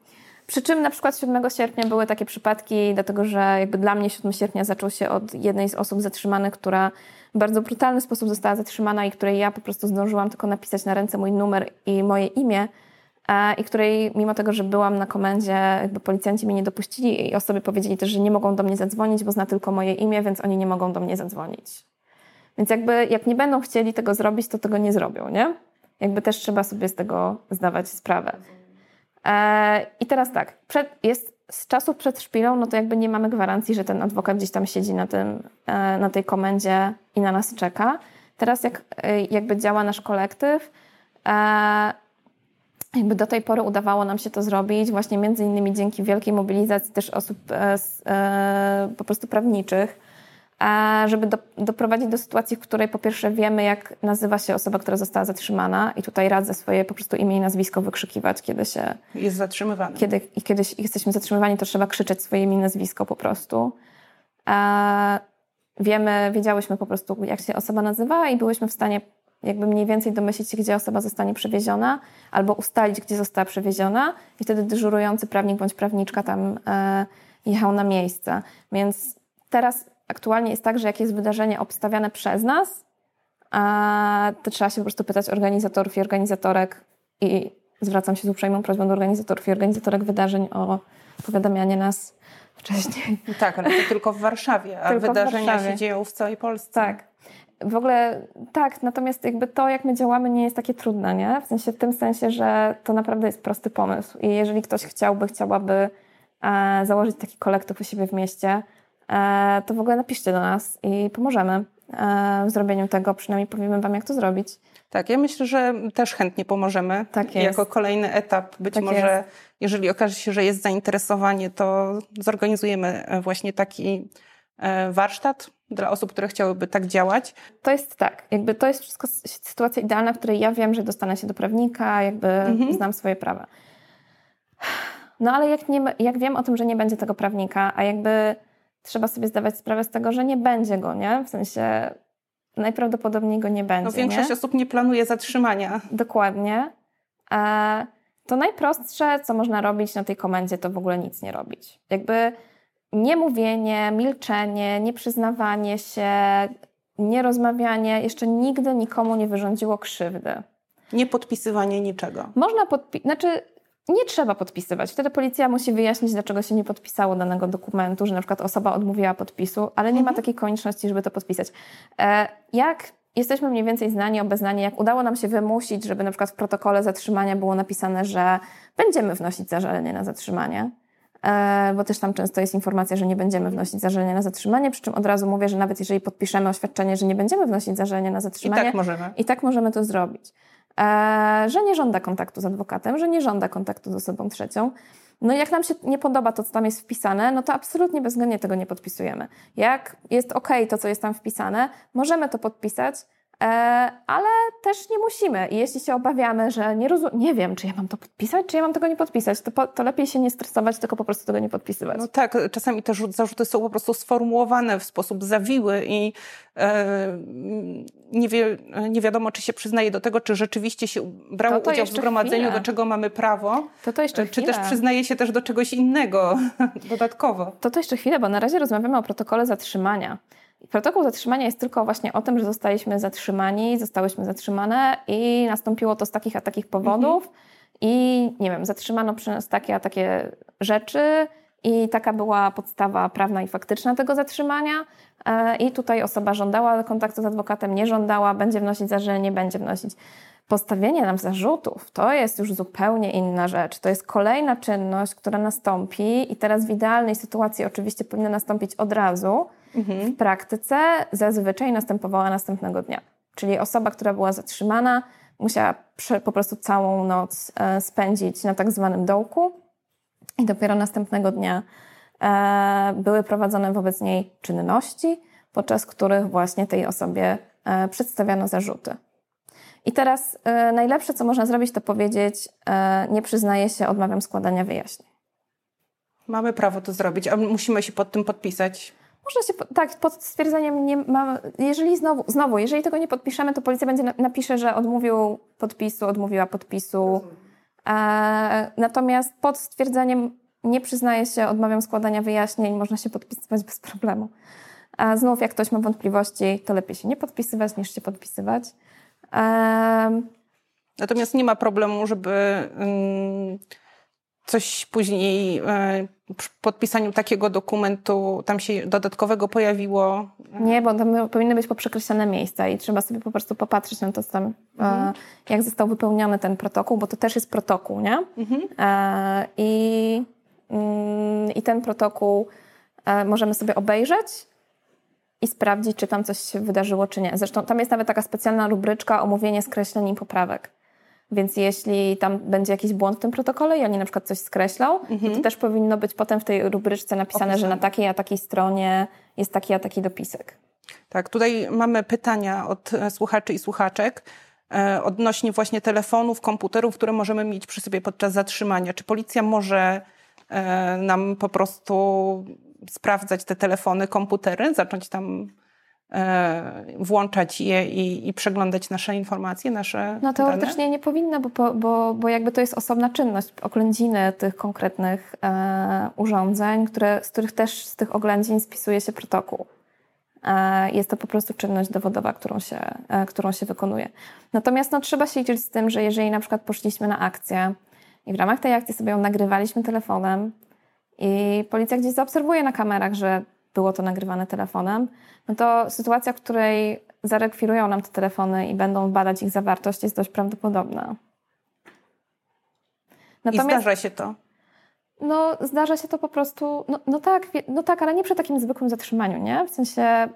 Przy czym na przykład 7 sierpnia były takie przypadki, dlatego że jakby dla mnie 7 sierpnia zaczął się od jednej z osób zatrzymanych, która bardzo brutalny sposób została zatrzymana i której ja po prostu zdążyłam tylko napisać na ręce mój numer i moje imię e, i której mimo tego, że byłam na komendzie, jakby policjanci mnie nie dopuścili i osoby powiedzieli też, że nie mogą do mnie zadzwonić, bo zna tylko moje imię, więc oni nie mogą do mnie zadzwonić. Więc jakby jak nie będą chcieli tego zrobić, to tego nie zrobią, nie? Jakby też trzeba sobie z tego zdawać sprawę. E, I teraz tak, jest z czasów przed szpilą, no to jakby nie mamy gwarancji, że ten adwokat gdzieś tam siedzi na, tym, e, na tej komendzie i na nas czeka. Teraz jak, e, jakby działa nasz kolektyw, jakby do tej pory udawało nam się to zrobić właśnie między innymi dzięki wielkiej mobilizacji też osób po prostu prawniczych, żeby do, doprowadzić do sytuacji, w której po pierwsze wiemy, jak nazywa się osoba, która została zatrzymana i tutaj radzę swoje po prostu imię i nazwisko wykrzykiwać, kiedy się... Jest zatrzymywany. Kiedy i kiedy jesteśmy zatrzymywani, to trzeba krzyczeć swoje imię i nazwisko po prostu. wiemy, wiedziałyśmy po prostu, jak się osoba nazywa i byłyśmy w stanie jakby mniej więcej domyślić się, gdzie osoba zostanie przewieziona, albo ustalić, gdzie została przewieziona i wtedy dyżurujący prawnik bądź prawniczka tam e, jechał na miejsce. Więc teraz aktualnie jest tak, że jak jest wydarzenie obstawiane przez nas, to trzeba się po prostu pytać organizatorów i organizatorek i zwracam się z uprzejmą prośbą do organizatorów i organizatorek wydarzeń o powiadamianie nas wcześniej. Tak, ale to tylko w Warszawie, a tylko wydarzenia Warszawie. się dzieją w całej Polsce. Tak. W ogóle tak, natomiast jakby to, jak my działamy, nie jest takie trudne, nie? W sensie, w tym sensie, że to naprawdę jest prosty pomysł. I jeżeli ktoś chciałby, chciałaby e, założyć taki kolektyw u siebie w mieście, to w ogóle napiszcie do nas i pomożemy e, w zrobieniu tego, przynajmniej powiemy Wam, jak to zrobić. Tak, ja myślę, że też chętnie pomożemy. Tak jest. Jako kolejny etap. Być tak może, jest. jeżeli okaże się, że jest zainteresowanie, to zorganizujemy e, właśnie taki warsztat dla osób, które chciałyby tak działać. To jest tak, jakby to jest wszystko sytuacja idealna, w której ja wiem, że dostanę się do prawnika, jakby mhm. znam swoje prawa. No ale jak, nie, jak wiem o tym, że nie będzie tego prawnika, a jakby trzeba sobie zdawać sprawę z tego, że nie będzie go, nie? W sensie najprawdopodobniej go nie będzie. No większość nie? osób nie planuje zatrzymania. Dokładnie. E, to najprostsze, co można robić na tej komendzie, to w ogóle nic nie robić. Jakby niemówienie, milczenie, nieprzyznawanie się, nierozmawianie jeszcze nigdy nikomu nie wyrządziło krzywdy. Nie podpisywanie niczego. Można podpisać, znaczy nie trzeba podpisywać. Wtedy policja musi wyjaśnić, dlaczego się nie podpisało danego dokumentu, że na przykład osoba odmówiła podpisu, ale nie mhm. ma takiej konieczności, żeby to podpisać. E, jak jesteśmy mniej więcej znani, obeznani, jak udało nam się wymusić, żeby na przykład w protokole zatrzymania było napisane, że będziemy wnosić zażalenie na zatrzymanie, e, bo też tam często jest informacja, że nie będziemy wnosić zażalenia na zatrzymanie, przy czym od razu mówię, że nawet jeżeli podpiszemy oświadczenie, że nie będziemy wnosić zażalenia na zatrzymanie, i tak możemy, i tak możemy to zrobić. E, że nie żąda kontaktu z adwokatem, że nie żąda kontaktu z osobą trzecią. No i jak nam się nie podoba to, co tam jest wpisane, no to absolutnie bezwzględnie tego nie podpisujemy. Jak jest ok to, co jest tam wpisane, możemy to podpisać, ale też nie musimy. I jeśli się obawiamy, że nie, rozum- nie wiem, czy ja mam to podpisać, czy ja mam tego nie podpisać, to, po, to lepiej się nie stresować, tylko po prostu tego nie podpisywać. No tak, czasami te zarzuty są po prostu sformułowane w sposób zawiły i e, nie, wie, nie wiadomo, czy się przyznaje do tego, czy rzeczywiście się brało to to udział w zgromadzeniu, chwilę. do czego mamy prawo, to to jeszcze czy też przyznaje się też do czegoś innego dodatkowo. To to jeszcze chwilę, bo na razie rozmawiamy o protokole zatrzymania. Protokół zatrzymania jest tylko właśnie o tym, że zostaliśmy zatrzymani, zostałyśmy zatrzymane i nastąpiło to z takich a takich powodów mhm. i nie wiem, zatrzymano przy nas takie a takie rzeczy i taka była podstawa prawna i faktyczna tego zatrzymania e, i tutaj osoba żądała kontaktu z adwokatem, nie żądała, będzie wnosić zarzeczenie, nie będzie wnosić. Postawienie nam zarzutów to jest już zupełnie inna rzecz. To jest kolejna czynność, która nastąpi i teraz w idealnej sytuacji oczywiście powinna nastąpić od razu, Mhm. W praktyce zazwyczaj następowała następnego dnia. Czyli osoba, która była zatrzymana, musiała po prostu całą noc e, spędzić na tak zwanym dołku i dopiero następnego dnia e, były prowadzone wobec niej czynności, podczas których właśnie tej osobie e, przedstawiano zarzuty. I teraz najlepsze, co można zrobić, to powiedzieć: Nie przyznaję się, odmawiam składania wyjaśnień. Mamy prawo to zrobić, a musimy się pod tym podpisać. Można się, tak, pod stwierdzeniem nie ma, jeżeli znowu, znowu, jeżeli tego nie podpiszemy, to policja będzie napisze, że odmówił podpisu, odmówiła podpisu. E, natomiast pod stwierdzeniem nie przyznaję się, odmawiam składania wyjaśnień, można się podpisywać bez problemu. A znów, jak ktoś ma wątpliwości, to lepiej się nie podpisywać niż się podpisywać. E, Natomiast nie ma problemu, żeby. Mm, coś później e, przy podpisaniu takiego dokumentu tam się dodatkowego pojawiło? Nie, bo tam powinny być poprzekreślone miejsca i trzeba sobie po prostu popatrzeć na to, tam, e, mhm. jak został wypełniony ten protokół, bo to też jest protokół, nie? Mhm. E, I, mm, I ten protokół możemy sobie obejrzeć i sprawdzić, czy tam coś się wydarzyło, czy nie. Zresztą tam jest nawet taka specjalna rubryczka omówienie skreśleń i poprawek. Więc jeśli tam będzie jakiś błąd w tym protokole i oni na przykład coś skreślą, mhm. to też powinno być potem w tej rubryczce napisane, Opisane. że na takiej a takiej stronie jest taki a taki dopisek. Tak, tutaj mamy pytania od e, słuchaczy i słuchaczek e, odnośnie właśnie telefonów, komputerów, które możemy mieć przy sobie podczas zatrzymania. Czy policja może e, nam po prostu sprawdzać te telefony, komputery, zacząć tam włączać je i, i, przeglądać nasze informacje, nasze No teoretycznie dane? nie powinna, bo, bo, bo jakby to jest osobna czynność, oględziny tych konkretnych e, urządzeń, które, z których też z tych oględzin spisuje się protokół. E, jest to po prostu czynność dowodowa, którą się, e, którą się wykonuje. Natomiast no, trzeba się liczyć z tym, że jeżeli na przykład poszliśmy na akcję i w ramach tej akcji sobie ją nagrywaliśmy telefonem i policja gdzieś zaobserwuje na kamerach, że było to nagrywane telefonem, no to sytuacja, w której zarekwirują nam te telefony i będą badać ich zawartość, jest dość prawdopodobna. Natomiast, I zdarza się to? No, zdarza się to po prostu, no, no, tak, no tak, ale nie przy takim zwykłym zatrzymaniu, nie? W sensie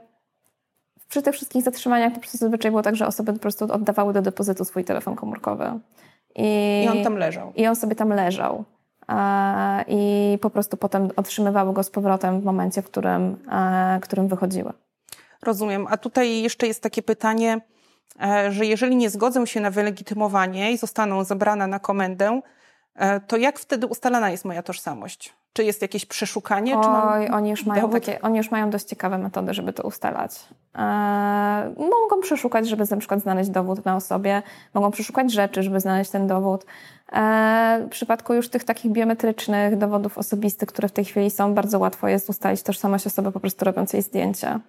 przy tych wszystkich zatrzymaniach to przez zazwyczaj było tak, że osoby po prostu oddawały do depozytu swój telefon komórkowy. I, I on tam leżał. I on sobie tam leżał i po prostu potem otrzymywały go z powrotem w momencie, w którym, którym wychodziły. Rozumiem. A tutaj jeszcze jest takie pytanie, e, że jeżeli nie zgodzą się na wylegitymowanie i zostaną zabrane na komendę, e, to jak wtedy ustalana jest moja tożsamość? Czy jest jakieś przeszukanie? Oj, oni już, mają takie, oni już mają dość ciekawe metody, żeby to ustalać. Eee, mogą przeszukać, żeby na przykład znaleźć dowód na osobie, mogą przeszukać rzeczy, żeby znaleźć ten dowód. Eee, w przypadku już tych takich biometrycznych dowodów osobistych, które w tej chwili są, bardzo łatwo jest ustalić tożsamość osoby po prostu robiąc jej zdjęcie.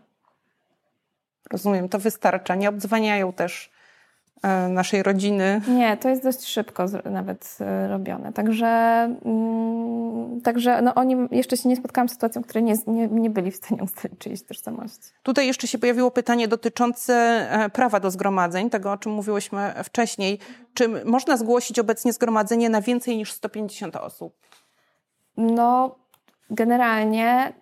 Rozumiem, to wystarcza. Nie obdzwaniają też E, naszej rodziny. Nie, to jest dość szybko nawet e, robione. Także, mm, także no oni, jeszcze się nie spotkałam z sytuacją, w której nie, nie, nie byli w stanie ustalić czyjejś tożsamości. Tutaj jeszcze się pojawiło pytanie dotyczące e, prawa do zgromadzeń, tego o czym mówiłyśmy wcześniej. Czy można zgłosić obecnie zgromadzenie na więcej niż 150 osób? No, generalnie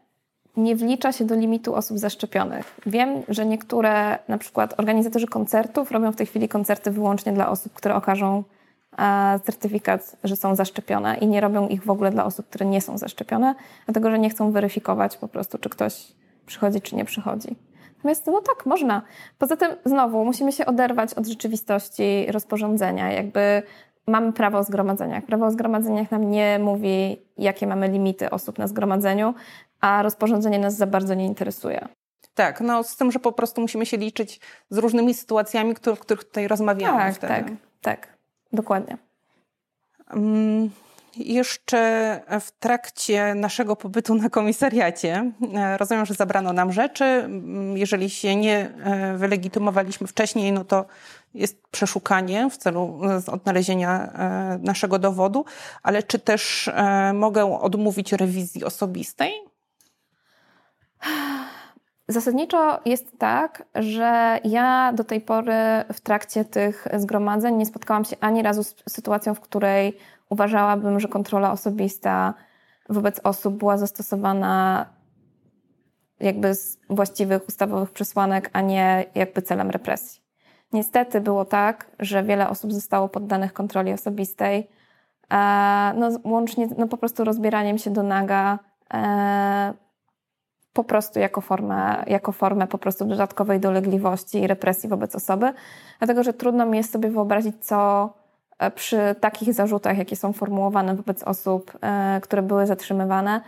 nie wlicza się do limitu osób zaszczepionych. Wiem, że niektóre, na przykład organizatorzy koncertów, robią w tej chwili koncerty wyłącznie dla osób, które okażą e, certyfikat, że są zaszczepione i nie robią ich w ogóle dla osób, które nie są zaszczepione, dlatego że nie chcą weryfikować po prostu, czy ktoś przychodzi, czy nie przychodzi. Natomiast no tak, można. Poza tym znowu musimy się oderwać od rzeczywistości rozporządzenia. Jakby mamy prawo o zgromadzeniach. Prawo o zgromadzeniach nam nie mówi, jakie mamy limity osób na zgromadzeniu, a rozporządzenie nas za bardzo nie interesuje. Tak, no z tym, że po prostu musimy się liczyć z różnymi sytuacjami, o których tutaj rozmawiamy. Tak, wtedy. tak, tak, dokładnie. Um, jeszcze w trakcie naszego pobytu na komisariacie e, rozumiem, że zabrano nam rzeczy. Mm, jeżeli się nie e, wylegitymowaliśmy wcześniej, no to jest przeszukanie w celu e, odnalezienia naszego dowodu, ale czy też mogę odmówić rewizji osobistej? Zasadniczo jest tak, że ja do tej pory w trakcie tych zgromadzeń nie spotkałam się ani razu z sytuacją, w której uważałabym, że kontrola osobista wobec osób była zastosowana jakby z właściwych ustawowych przesłanek, a nie jakby celem represji. Niestety było tak, że wiele osób zostało poddanych kontroli osobistej, e, no, łącznie no, po prostu rozbieraniem się do naga, e, po prostu jako formę, jako formę po prostu dodatkowej dolegliwości i represji wobec osoby, dlatego że trudno mi jest sobie wyobrazić, co e, przy takich zarzutach, jakie są formułowane wobec osób, e, które były zatrzymywane,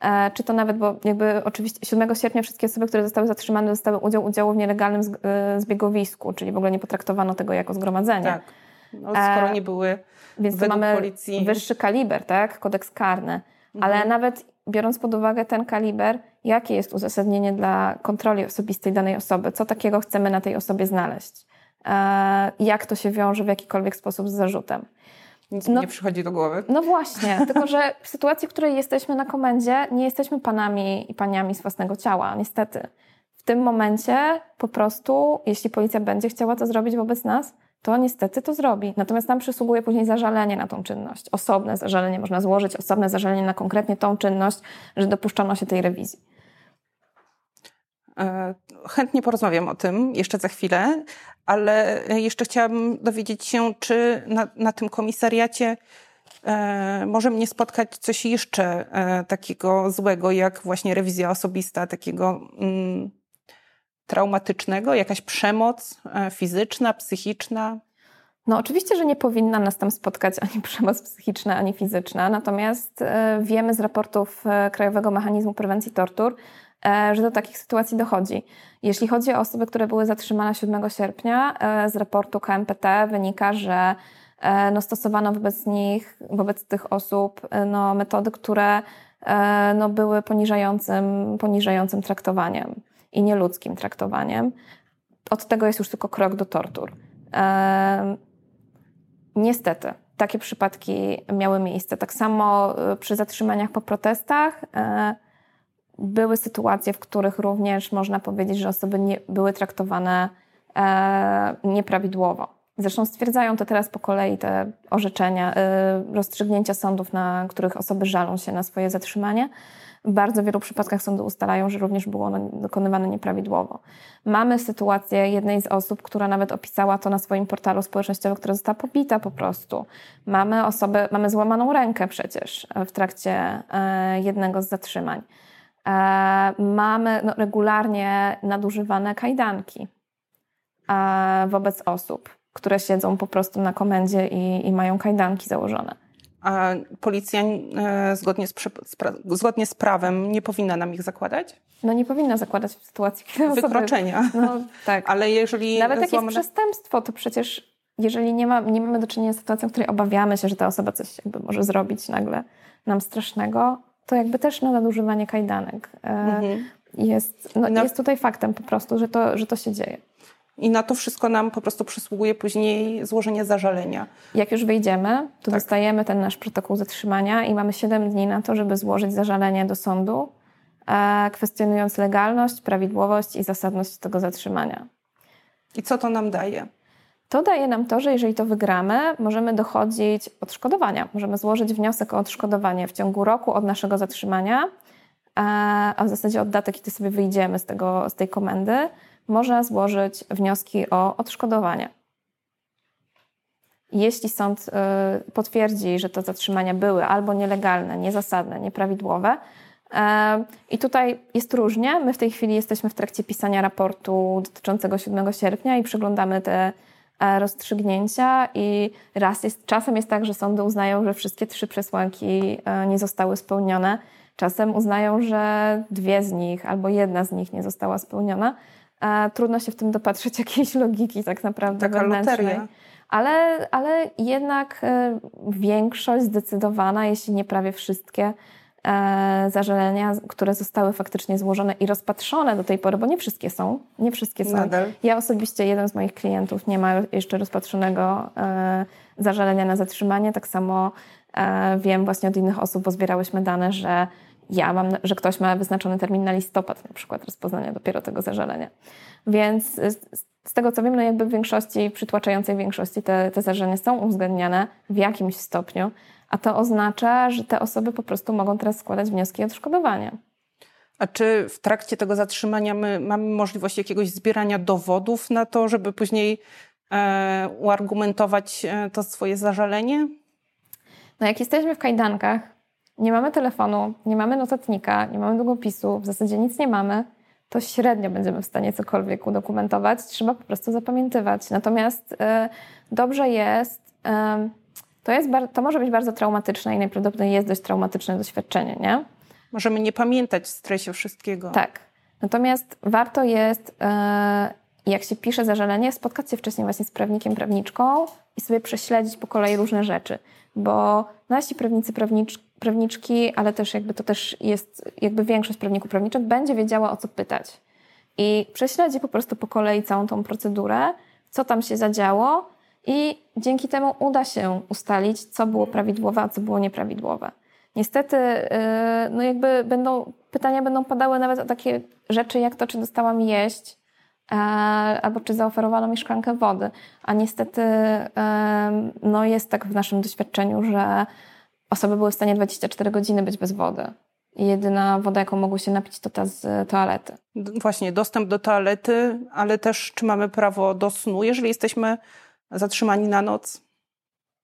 e, czy to nawet, bo jakby oczywiście 7 sierpnia wszystkie osoby, które zostały zatrzymane, dostały udział udziału w nielegalnym zbiegowisku, czyli w ogóle nie potraktowano tego jako zgromadzenie. Tak. No, skoro nie były Więc według mamy policji... wyższy kaliber, tak? Kodeks karny. Ale mhm. nawet biorąc pod uwagę ten kaliber, jakie jest uzasadnienie dla kontroli osobistej danej osoby, co takiego chcemy na tej osobie znaleźć, e, jak to się wiąże w jakikolwiek sposób z zarzutem. Nic no, mi nie przychodzi do głowy. No właśnie, tylko że w sytuacji, w której jesteśmy na komendzie, nie jesteśmy panami i paniami z własnego ciała, niestety. W tym momencie po prostu, jeśli policja będzie chciała to zrobić wobec nas, to niestety to zrobi. Natomiast nam przysługuje później zażalenie na tą czynność. Osobne zażalenie można złożyć, osobne zażalenie na konkretnie tą czynność, że dopuszczono się tej rewizji. E, chętnie porozmawiam o tym jeszcze za chwilę, ale jeszcze chciałabym dowiedzieć się, czy na, na tym komisariacie e, może mnie spotkać coś jeszcze e, takiego złego, jak właśnie rewizja osobista, takiego mm, traumatycznego, jakaś przemoc e, fizyczna, psychiczna? No, oczywiście, że nie powinna nas tam spotkać ani przemoc psychiczna, ani fizyczna, natomiast e, wiemy z raportów e, Krajowego Mechanizmu Prewencji Tortur, że do takich sytuacji dochodzi. Jeśli chodzi o osoby, które były zatrzymane 7 sierpnia, z raportu KMPT wynika, że no, stosowano wobec nich, wobec tych osób no, metody, które no, były poniżającym, poniżającym traktowaniem i nieludzkim traktowaniem. Od tego jest już tylko krok do tortur. Niestety, takie przypadki miały miejsce. Tak samo e, przy zatrzymaniach po protestach e, były sytuacje, w których również można powiedzieć, że osoby nie, były traktowane e, nieprawidłowo. Zresztą stwierdzają to teraz po kolei te orzeczenia, e, rozstrzygnięcia sądów, na których osoby żalą się na swoje zatrzymanie w bardzo wielu przypadkach sądy ustalają, że również było ono dokonywane nieprawidłowo. Mamy sytuację jednej z osób, która nawet opisała to na swoim portalu społecznościowym, która została pobita po prostu. Mamy osobę, mamy złamaną rękę przecież w trakcie e, jednego z zatrzymań. E, mamy no, regularnie nadużywane kajdanki e, wobec osób, które siedzą po prostu na komendzie i, i mają kajdanki założone policja e, zgodnie z, zgodnie z prawem nie powinna nam ich zakładać? No nie powinna zakładać w sytuacji, kiedy Wykroczenia. Osoby, no tak. Ale jeżeli... Nawet jak złamane... jest przestępstwo, to przecież jeżeli nie, ma, nie mamy do czynienia z sytuacją, w której obawiamy się, że ta osoba coś jakby może zrobić nagle nam strasznego, to jakby też no, nadużywanie kajdanek e, mhm. jest, no, no, jest tutaj faktem po prostu, że to, że to się dzieje. I na to wszystko nam po prostu przysługuje później złożenie zażalenia. Jak już wyjdziemy, to tak. dostajemy ten nasz protokół zatrzymania i mamy 7 dni na to, żeby złożyć zażalenie do sądu, e, kwestionując legalność, prawidłowość i zasadność tego zatrzymania. I co to nam daje? To daje nam to, że jeżeli to wygramy, możemy dochodzić odszkodowania. Możemy złożyć wniosek o odszkodowanie w ciągu roku od naszego zatrzymania, e, a w zasadzie od daty, kiedy sobie wyjdziemy z, tego, z tej komendy, można złożyć wnioski o odszkodowanie. Jeśli sąd y, potwierdzi, że te zatrzymania były albo nielegalne, niezasadne, nieprawidłowe, I tutaj jest różnie. My w tej chwili jesteśmy w trakcie pisania raportu dotyczącego 7 sierpnia i przyglądamy te e, rozstrzygnięcia i raz jest, czasem jest tak, że sądy uznają, że wszystkie trzy przesłanki e, nie zostały spełnione. Czasem uznają, że dwie z nich albo jedna z nich nie została spełniona. Trudno się w tym dopatrzeć jakiejś logiki tak naprawdę Taka wewnętrznej. loteria. Ale, ale jednak e, większość zdecydowana, jeśli nie prawie wszystkie, E, zażalenia, które zostały faktycznie złożone i rozpatrzone do tej pory, bo nie wszystkie są. Nie wszystkie są. Nadal. Ja osobiście, jeden z moich klientów nie ma jeszcze rozpatrzonego e, zażalenia na zatrzymanie. Tak samo wiem właśnie od innych osób, bo zbierałyśmy dane, że ja mam, że ktoś ma wyznaczony termin na listopad na przykład rozpoznania dopiero tego zażalenia. Więc z tego co wiem, no jakby w większości, przytłaczającej większości te, te zażalenia są uwzględniane w jakimś stopniu, a to oznacza, że te osoby po prostu mogą teraz składać wnioski o odszkodowanie. A czy w trakcie tego zatrzymania my mamy możliwość jakiegoś zbierania dowodów na to, żeby później e, uargumentować e, to swoje zażalenie? No jak jesteśmy w kajdankach, nie mamy telefonu, nie mamy notatnika, nie mamy długopisu, w zasadzie nic nie mamy, to średnio będziemy w stanie cokolwiek udokumentować. Trzeba po prostu zapamiętywać. Natomiast y, dobrze jest, y, to, jest to może być bardzo traumatyczne i najprawdopodobniej jest dość traumatyczne doświadczenie, nie? Możemy nie pamiętać w stresie wszystkiego. Tak. Natomiast warto jest, e, jak się pisze zażalenie, spotkać się wcześniej właśnie z prawnikiem, prawniczką i sobie prześledzić po kolei różne rzeczy. Bo nasi prawnicy, prawnicz, prawniczki, ale też jakby to też jest, jakby większość prawników, prawniczek będzie wiedziała o co pytać. I prześledzi po prostu po kolei całą tą procedurę, co tam się zadziało, i dzięki temu uda się ustalić, co było prawidłowe, a co było nieprawidłowe. Niestety, y, no jakby będą, pytania będą padały nawet o takie rzeczy, jak to, czy dostałam jeść, e, albo czy zaoferowano mi szklankę wody. A niestety, no jest tak w naszym doświadczeniu, że osoby były w stanie 24 godziny być bez wody. I jedyna woda, jaką mogły się napić, to ta z toalety. Właśnie, dostęp do toalety, ale też czy mamy prawo do snu, jeżeli jesteśmy zatrzymani na noc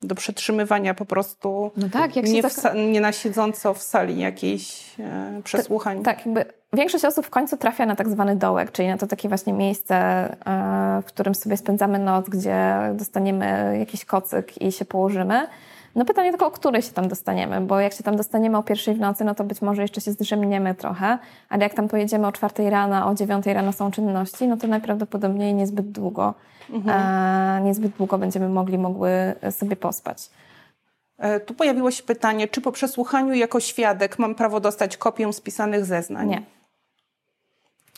do przetrzymywania po prostu no tak, jak nie, w, nie na siedząco w sali jakiejś e, przesłuchań. Tak, jakby większość osób w końcu trafia na tak zwany dołek, czyli na to takie właśnie miejsce, e, w którym sobie spędzamy noc, gdzie dostaniemy jakiś kocyk i się położymy. No pytanie tylko, o której się tam dostaniemy, bo jak się tam dostaniemy o pierwszej w nocy, no to być może jeszcze się zdrzemniemy trochę, ale jak tam pojedziemy o czwartej rano, o dziewiątej rano są czynności, no to najprawdopodobniej niezbyt długo, mhm. e, niezbyt długo będziemy mogli, mogły sobie pospać. E, tu pojawiło się pytanie, czy po przesłuchaniu jako świadek mam prawo dostać kopię spisanych zeznań? Nie.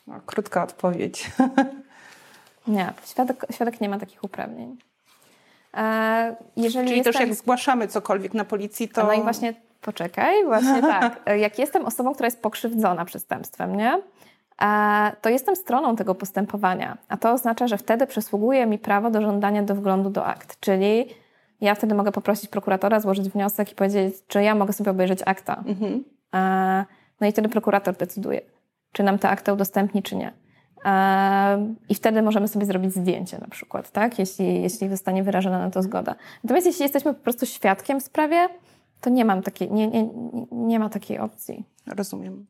O, krótka odpowiedź. Nie, świadek, świadek nie ma takich uprawnień. E, jeżeli Czyli jestem... też jak zgłaszamy cokolwiek na policji, to... No i właśnie, poczekaj, właśnie tak. Jak jestem osobą, która jest pokrzywdzona przestępstwem, nie? E, to jestem stroną tego postępowania, a to oznacza, że wtedy przysługuje mi prawo do żądania do wglądu do akt, czyli ja wtedy mogę poprosić prokuratora, złożyć wniosek i powiedzieć, czy ja mogę sobie obejrzeć akta. Mhm. E, no i wtedy prokurator decyduje, czy nam te akta udostępni, czy nie. I wtedy możemy sobie zrobić zdjęcie na przykład, tak? jeśli, jeśli zostanie wyrażona na to zgoda. Natomiast jeśli jesteśmy po prostu świadkiem w sprawie, to nie mam takiej, nie, nie, nie ma takiej opcji. Rozumiem.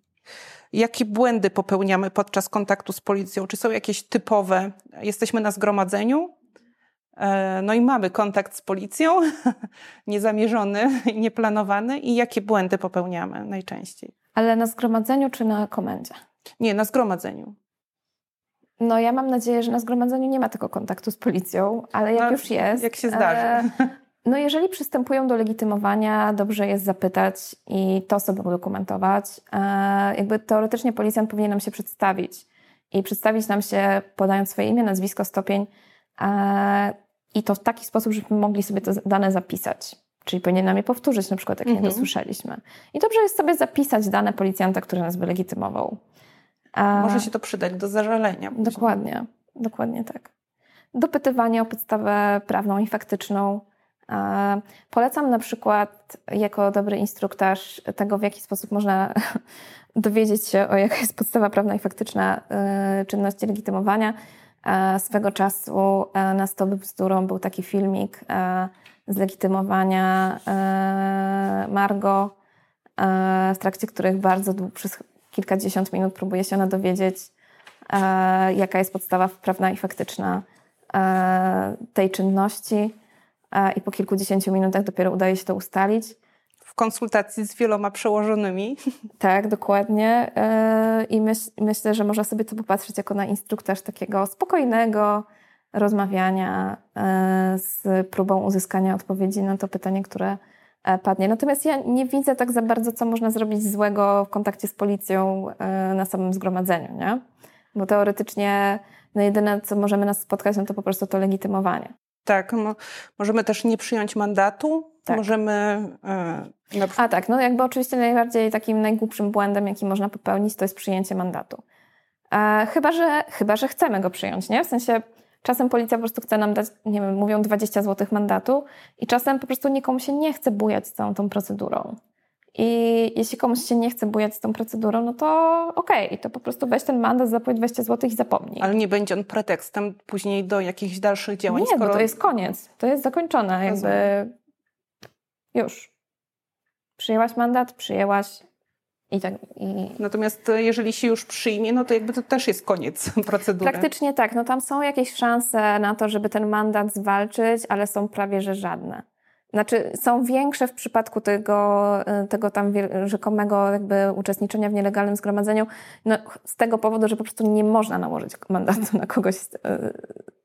Jakie błędy popełniamy podczas kontaktu z policją? Czy są jakieś typowe? Jesteśmy na zgromadzeniu, e, no i mamy kontakt z policją, niezamierzony, nieplanowany. I jakie błędy popełniamy najczęściej? Ale na zgromadzeniu czy na komendzie? Nie, na zgromadzeniu. No ja mam nadzieję, że na zgromadzeniu nie ma tego kontaktu z policją, ale jak no, już jest... Jak się zdarzy. No jeżeli przystępują do legitymowania, dobrze jest zapytać i to sobie udokumentować. E, jakby teoretycznie policjant powinien nam się przedstawić i przedstawić nam się podając swoje imię, nazwisko, stopień e, i to w taki sposób, żebyśmy mogli sobie te dane zapisać. Czyli powinien nam je powtórzyć, na przykład jak mhm. nie dosłyszeliśmy. I dobrze jest sobie zapisać dane policjanta, który nas wylegitymował. Może się to przydać do zażalenia. Później. Dokładnie, dokładnie tak. Dopytywanie o podstawę prawną i faktyczną. Polecam na przykład jako dobry instruktaż tego, w jaki sposób można dowiedzieć się, o jaka jest podstawa prawna i faktyczna y, czynności legitymowania. Swego czasu na Stop Bzdurą był taki filmik z legitymowania Margo e, w trakcie których bardzo przez kilkadziesiąt minut próbuje się ona dowiedzieć, e, jaka jest podstawa prawna i faktyczna tej czynności i po kilkudziesięciu minutach dopiero udaje się to ustalić. W konsultacji z wieloma przełożonymi. Tak, dokładnie. I myśl, myślę, że można sobie to popatrzeć jako na instruktaż takiego spokojnego, rozmawiania e, z próbą uzyskania odpowiedzi na to pytanie, które e, padnie. Natomiast ja nie widzę tak za bardzo, co można zrobić złego w kontakcie z policją e, na samym zgromadzeniu, nie? Bo teoretycznie no jedyne, co możemy nas spotkać, no to po prostu to legitymowanie. Tak, mo możemy też nie przyjąć mandatu, tak. możemy... E, A tak, no jakby oczywiście najbardziej takim najgłupszym błędem, jaki można popełnić, to jest przyjęcie mandatu. E, chyba, że, chyba, że chcemy go przyjąć, nie? W sensie Czasem policja po prostu chce nam dać, nie wiem, mówią 20 zł mandatu i czasem po prostu nikomu się nie chce bujać z całą tą procedurą. I jeśli komuś się nie chce bujać z tą procedurą, no to okej, okay, to po prostu weź ten mandat, zapłać 20 zł i zapomnij. Ale nie będzie on pretekstem później do jakichś dalszych działań? Nie, skoro... bo to jest koniec. To jest zakończone. Jakby już. Przyjęłaś mandat, przyjęłaś, i tak, i... Natomiast e, jeżeli się już przyjmie, no to jakby to też jest koniec procedury. Praktycznie tak. No tam są jakieś szanse na to, żeby ten mandat zwalczyć, ale są prawie że żadne. Znaczy są większe w przypadku tego, e, tego tam rzekomego jakby uczestniczenia w nielegalnym zgromadzeniu no, z tego powodu, że po prostu nie można nałożyć mandatu na kogoś e,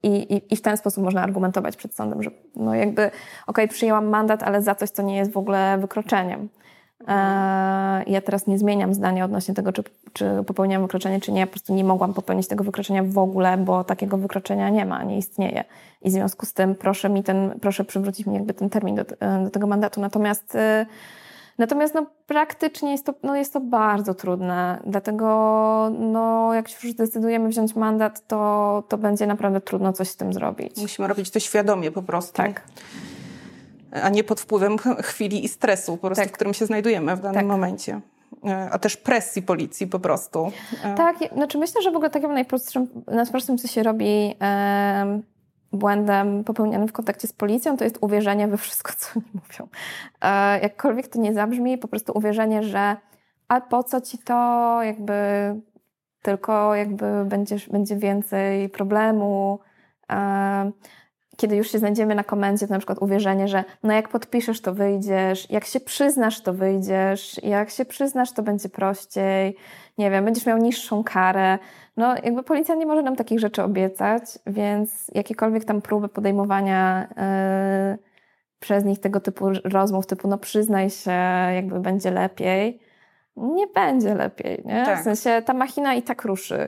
i, i, i w ten sposób można argumentować przed sądem, że no jakby okej, okay, przyjęłam mandat, ale za coś, co nie jest w ogóle wykroczeniem. E, ja teraz nie zmieniam zdania odnośnie tego, czy, czy popełniłam wykroczenie, czy nie. Ja po prostu nie mogłam popełnić tego wykroczenia w ogóle, bo takiego wykroczenia nie ma, nie istnieje. I w związku z tym proszę mi ten, proszę przywrócić mi jakby ten termin do, do tego mandatu. Natomiast e, Natomiast no, praktycznie jest to, no, jest to bardzo trudne, dlatego no, jak się już zdecydujemy wziąć mandat, to, to będzie naprawdę trudno coś z tym zrobić. Musimy robić to świadomie po prostu. Tak a nie pod wpływem chwili i stresu, po prostu, tak. w którym się znajdujemy w danym tak. momencie. E, a też presji policji po prostu. E. Tak, znaczy myślę, że w ogóle takim najprostszym, najprostszym co się robi e, błędem popełnianym w kontakcie z policją, to jest uwierzenie we wszystko, co oni mówią. E, jakkolwiek to nie zabrzmi, po prostu uwierzenie, że a po co ci to, jakby tylko jakby będziesz, będzie więcej problemu. E, kiedy już się znajdziemy na komendzie, to na przykład uwierzenie, że no jak podpiszesz, to wyjdziesz, jak się przyznasz, to wyjdziesz, jak się przyznasz, to będzie prościej, nie wiem, będziesz miał niższą karę. No jakby policja nie może nam takich rzeczy obiecać, więc jakiekolwiek tam próby podejmowania yy, przez nich tego typu rozmów, typu no przyznaj się, jakby będzie lepiej, nie będzie lepiej, nie? Tak. W sensie ta machina i tak ruszy.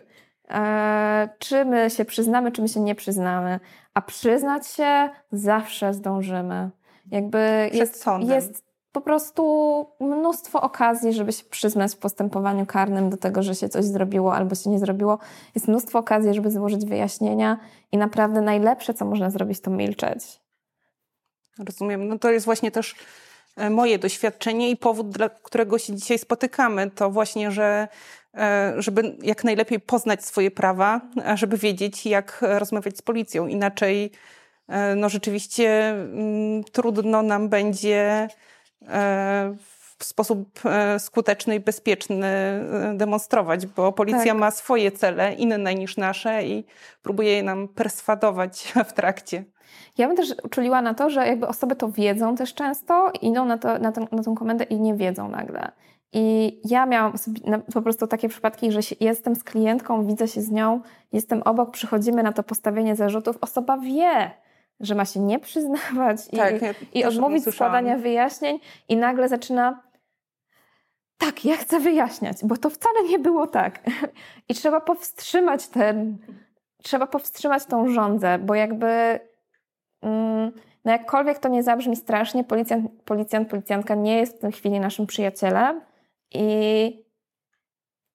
E, czy my się przyznamy, czy my się nie przyznamy. A przyznać się zawsze zdążymy. Jakby jest, jest po prostu mnóstwo okazji, żeby się przyznać w postępowaniu karnym do tego, że się coś zrobiło albo się nie zrobiło. Jest mnóstwo okazji, żeby złożyć wyjaśnienia i naprawdę najlepsze, co można zrobić, to milczeć. Rozumiem. No to jest właśnie też e, moje doświadczenie i powód, dla którego się dzisiaj spotykamy, to właśnie, że żeby jak najlepiej poznać swoje prawa, żeby wiedzieć, jak rozmawiać z policją. Inaczej, e, no rzeczywiście mm, trudno nam będzie e, w sposób skuteczny i bezpieczny demonstrować, bo policja tak. ma swoje cele, inne niż nasze i próbuje je nam perswadować w trakcie. Ja bym też uczuliła na to, że jakby osoby to wiedzą też często, idą na, to, na, tę, na tą komendę i nie wiedzą nagle. I ja miałam po prostu takie przypadki, że jestem z klientką, widzę się z nią, jestem obok, przychodzimy na to postawienie zarzutów. Osoba wie, że ma się nie przyznawać tak, i, ja i odmówić składania wyjaśnień, i nagle zaczyna. Tak, ja chcę wyjaśniać, bo to wcale nie było tak. I trzeba powstrzymać ten. Trzeba powstrzymać tą rządzę, bo jakby. Mm, no jakkolwiek to nie zabrzmi strasznie, policjant, policjant, policjantka nie jest w tej chwili naszym przyjacielem i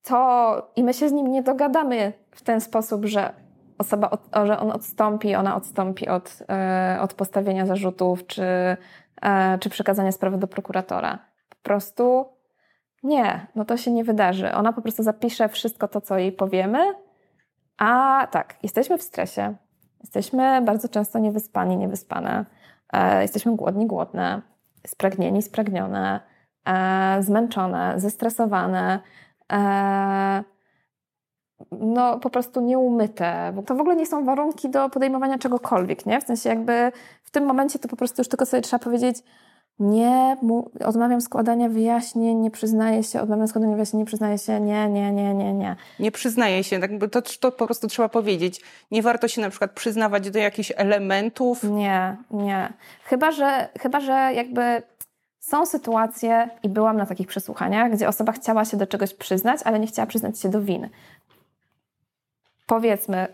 to, i my się z nim nie dogadamy w ten sposób, że osoba, od, że on odstąpi, ona odstąpi od, e, od postawienia zarzutów, czy, e, czy przekazania sprawy do prokuratora. Po prostu nie, no to się nie wydarzy. Ona po prostu zapisze wszystko to, co jej powiemy, a tak, jesteśmy w stresie, jesteśmy bardzo często niewyspani, niewyspane, e, jesteśmy głodni, głodne, spragnieni, spragnione, zmęczone, zestresowane, e, no po prostu nieumyte. Bo to w ogóle nie są warunki do podejmowania czegokolwiek, nie? W sensie jakby w tym momencie to po prostu już tylko sobie trzeba powiedzieć nie, odmawiam składania wyjaśnień, nie przyznaję się, odmawiam składania wyjaśnień, nie przyznaję się, nie, nie, nie, nie, nie. Nie przyznaję się, tak to, to po prostu trzeba powiedzieć. Nie warto się na przykład przyznawać do jakichś elementów. Nie, nie. Chyba, że, chyba, że jakby są sytuacje, i byłam na takich przesłuchaniach, gdzie osoba chciała się do czegoś przyznać, ale nie chciała przyznać się do winy powiedzmy,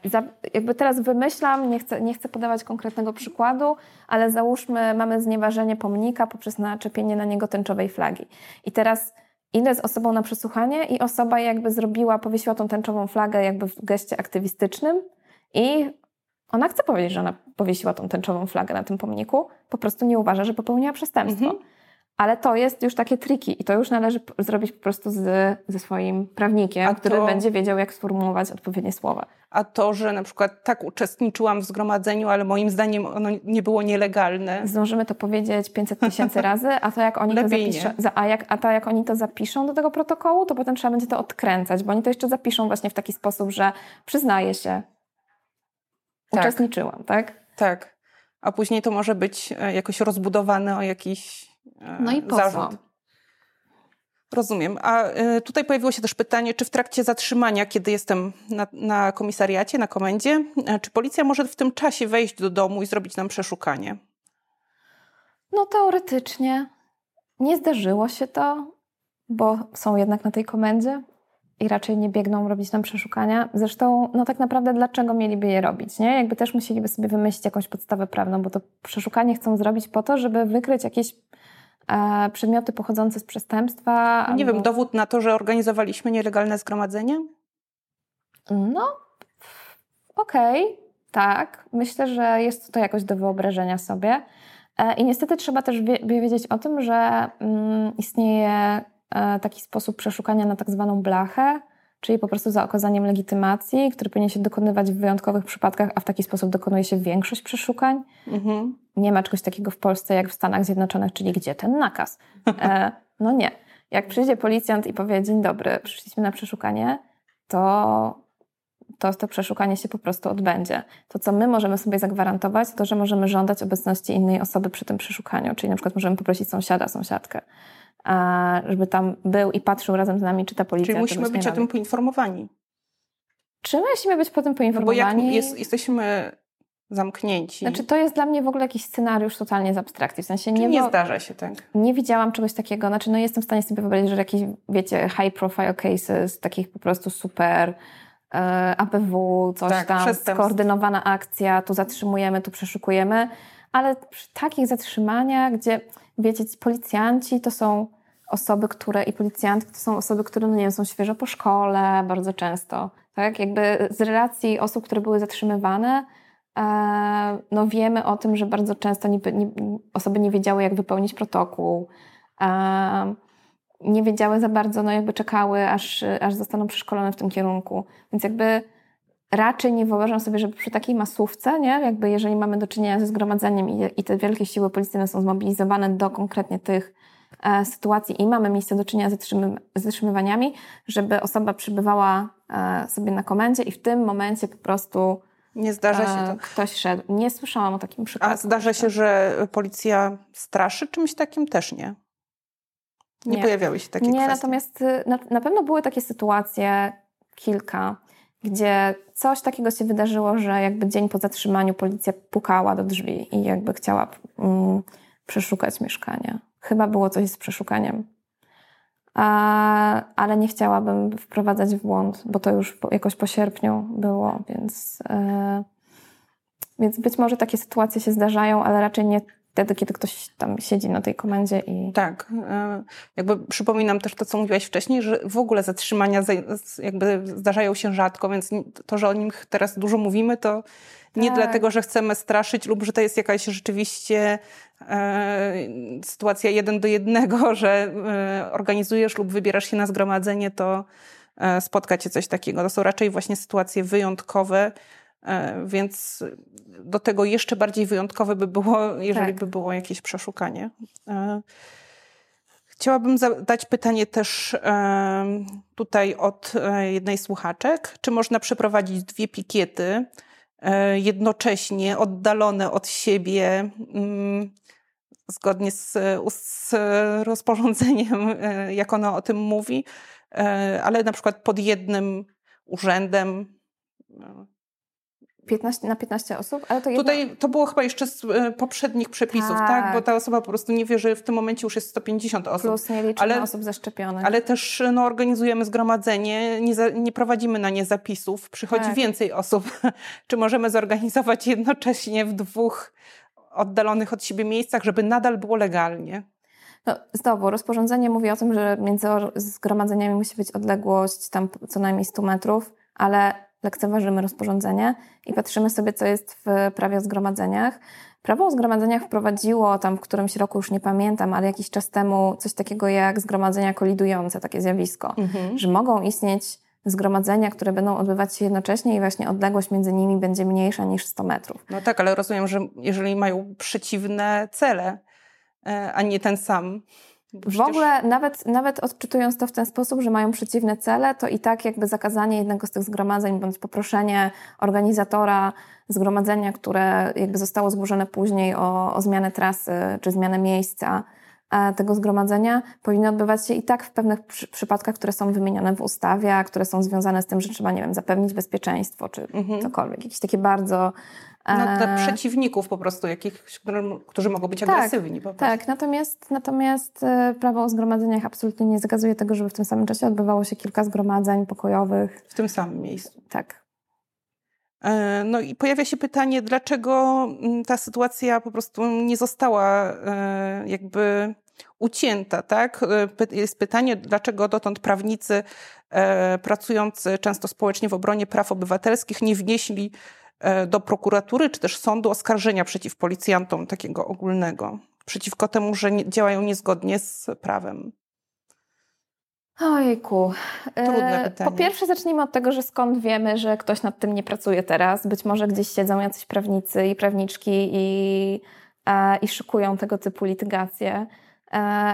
jakby teraz wymyślam, nie chcę, nie chcę podawać konkretnego przykładu, ale załóżmy, mamy znieważenie pomnika poprzez naczepienie na niego tęczowej flagi. I teraz idę z osobą na przesłuchanie i osoba jakby zrobiła, powiesiła tą tęczową flagę jakby w geście aktywistycznym i ona chce powiedzieć, że ona powiesiła tą tęczową flagę na tym pomniku, po prostu nie uważa, że popełniła przestępstwo. Mhm. Ale to jest już takie triki i to już należy zrobić po prostu z, ze swoim prawnikiem, to, który będzie wiedział, jak sformułować odpowiednie słowa. A to, że na przykład tak uczestniczyłam w zgromadzeniu, ale moim zdaniem ono nie było nielegalne. Zdążymy to powiedzieć 500 tysięcy razy, a to jak oni Lepiej to zapiszą, a, jak, a to jak oni to zapiszą do tego protokołu, to potem trzeba będzie to odkręcać, bo oni to jeszcze zapiszą właśnie w taki sposób, że przyznaję się, tak. uczestniczyłam, tak? Tak. A później to może być e, jakoś rozbudowane o jakiś no i po zarzut. Co? Rozumiem. A e, tutaj pojawiło się też pytanie, czy w trakcie zatrzymania, kiedy jestem na, na, komisariacie, na komendzie, e, czy policja może w tym czasie wejść do domu i zrobić nam przeszukanie? No teoretycznie. Nie zdarzyło się to, bo są jednak na tej komendzie i raczej nie biegną robić nam przeszukania. Zresztą, no tak naprawdę, dlaczego mieliby je robić, nie? Jakby też musieliby sobie wymyślić jakąś podstawę prawną, bo to przeszukanie chcą zrobić po to, żeby wykryć jakieś e, przedmioty pochodzące z przestępstwa. No nie albo... wiem, dowód na to, że organizowaliśmy nielegalne zgromadzenie? No, okej, okay, tak. Myślę, że jest to jakoś do wyobrażenia sobie. E, I niestety trzeba też wie, wiedzieć o tym, że mm, istnieje e, taki sposób przeszukania na tak zwaną blachę, czyli po prostu za okazaniem legitymacji, który powinien się dokonywać w wyjątkowych przypadkach, a w taki sposób dokonuje się większość przeszukań. Mhm. Nie ma czegoś takiego w Polsce jak w Stanach Zjednoczonych, czyli gdzie ten nakaz? E, no nie. Jak przyjdzie policjant i powie, dzień dobry, przyszliśmy na przeszukanie, to to, to przeszukanie się po prostu odbędzie. To, co my możemy sobie zagwarantować, to, że możemy żądać obecności innej osoby przy tym przeszukaniu, czyli na przykład możemy poprosić sąsiada, sąsiadkę żeby tam był i patrzył razem z nami, czy ta policja... Czyli musimy być o tym poinformowani. Czy musimy być potem poinformowani? No bo jak jest, jesteśmy zamknięci. Znaczy to jest dla mnie w ogóle jakiś scenariusz totalnie z abstrakcji. W sensie nie, nie zdarza się tak. Nie widziałam czegoś takiego. Znaczy no jestem w stanie sobie wyobrazić, że jakieś, wiecie, high profile cases, takich po prostu super e, APW, coś tak, tam, skoordynowana akcja, tu zatrzymujemy, tu przeszukujemy, ale przy takich zatrzymaniach, gdzie wiecie, policjanci to są osoby, które i policjantki to są osoby, które, no nie wiem, są świeżo po szkole bardzo często, tak? Jakby z relacji osób, które były zatrzymywane, no wiemy o tym, że bardzo często nie, nie, osoby nie wiedziały, jak wypełnić protokół, e, nie wiedziały za bardzo, no jakby czekały, aż, aż zostaną przeszkolone w tym kierunku. Więc jakby raczej nie wyobrażam sobie, żeby przy takiej masówce, nie, jakby jeżeli mamy do czynienia ze zgromadzeniem i, i te wielkie siły policyjne są zmobilizowane do konkretnie tych e, sytuacji i mamy miejsce do czynienia z, zatrzymy, z zatrzymywaniami, żeby osoba przybywała e, sobie na komendzie i w tym momencie po prostu nie zdarza się e, to. Ktoś szedł. Nie słyszałam o takim przypadku. A zdarza się, że policja straszy czymś takim? Też nie. Nie, nie. pojawiały się takie Nie, kwestie. natomiast y, na, na pewno były takie sytuacje, kilka, gdzie coś takiego się wydarzyło, że jakby dzień po zatrzymaniu policja pukała do drzwi i jakby chciała mm, przeszukać mieszkanie. Chyba było coś z przeszukaniem. Ale nie chciałabym wprowadzać w błąd, bo to już jakoś po sierpniu było, więc, yy, więc być może takie sytuacje się zdarzają, ale raczej nie wtedy, kiedy ktoś tam siedzi na tej komendzie i... Tak. E, jakby przypominam też to, co mówiłaś wcześniej, że w ogóle zatrzymania jakby zdarzają się rzadko, więc to, że o nich teraz dużo mówimy, to nie tak. dlatego, że chcemy straszyć lub że to jest jakaś rzeczywiście e, sytuacja jeden do jednego, że e, organizujesz lub wybierasz się na zgromadzenie, to e, spotka cię coś takiego. To są raczej właśnie sytuacje wyjątkowe, więc do tego jeszcze bardziej wyjątkowe by było, jeżeli tak. by było jakieś przeszukanie. E, Chciałabym zadać pytanie też tutaj od e, jednej słuchaczek. Czy można przeprowadzić dwie pikiety e, jednocześnie, oddalone od siebie, mm, zgodnie z, z rozporządzeniem, e, jak ono o tym mówi, ale na przykład pod jednym urzędem? 15, na 15 osób, ale to jedno... Tutaj to było chyba jeszcze z e, poprzednich przepisów, tak. tak. Bo ta osoba po prostu nie wie, że w tym momencie już jest 150 osób. Plus nie liczymy ale, osób zaszczepionych. Ale też no, organizujemy zgromadzenie, nie, za, nie prowadzimy na nie zapisów, przychodzi tak. więcej osób. Czy możemy zorganizować jednocześnie w dwóch oddalonych od siebie miejscach, żeby nadal było legalnie? No, znowu, rozporządzenie mówi o tym, że między zgromadzeniami musi być odległość tam co najmniej 100 metrów, ale lekceważymy rozporządzenie i patrzymy sobie, co jest w prawie o zgromadzeniach. Prawo o zgromadzeniach wprowadziło tam w którymś roku, już nie pamiętam, ale jakiś czas temu coś takiego jak zgromadzenia kolidujące, takie zjawisko, mhm. że mogą istnieć zgromadzenia, które będą odbywać się jednocześnie i właśnie odległość między nimi będzie mniejsza niż 100 metrów. No tak, ale rozumiem, że jeżeli mają przeciwne cele, e, a nie ten sam, w ogóle nawet, nawet odczytując to w ten sposób, że mają przeciwne cele, to i tak jakby zakazanie jednego z tych zgromadzeń bądź poproszenie organizatora zgromadzenia, które jakby zostało zgłoszone później o, o zmianę trasy czy zmianę miejsca e, tego zgromadzenia powinno odbywać się i tak w pewnych przy, przypadkach, które są wymienione w ustawie, a które są związane z tym, że trzeba, nie wiem, zapewnić bezpieczeństwo czy mhm. cokolwiek. Jakieś takie bardzo no, dla e, przeciwników po prostu, jakich, którzy mogą być tak, agresywni. Po tak, natomiast, natomiast e, prawo o zgromadzeniach absolutnie nie zakazuje tego, żeby w tym samym czasie odbywało się kilka zgromadzeń pokojowych. W tym samym miejscu. Tak. E, no i pojawia się pytanie, dlaczego mm, ta sytuacja po prostu nie została jakby ucięta, tak? Jest pytanie, dlaczego dotąd prawnicy pracujący często społecznie w obronie praw obywatelskich nie wnieśli do prokuratury czy też sądu oskarżenia przeciw policjantom takiego ogólnego, przeciwko temu, że nie, działają niezgodnie z prawem? Ojku. Trudne e, pytanie. Po pierwsze zacznijmy od tego, że skąd wiemy, że ktoś nad tym nie pracuje teraz. Być może gdzieś siedzą jacyś prawnicy i prawniczki i, e, i szykują tego typu litygacje.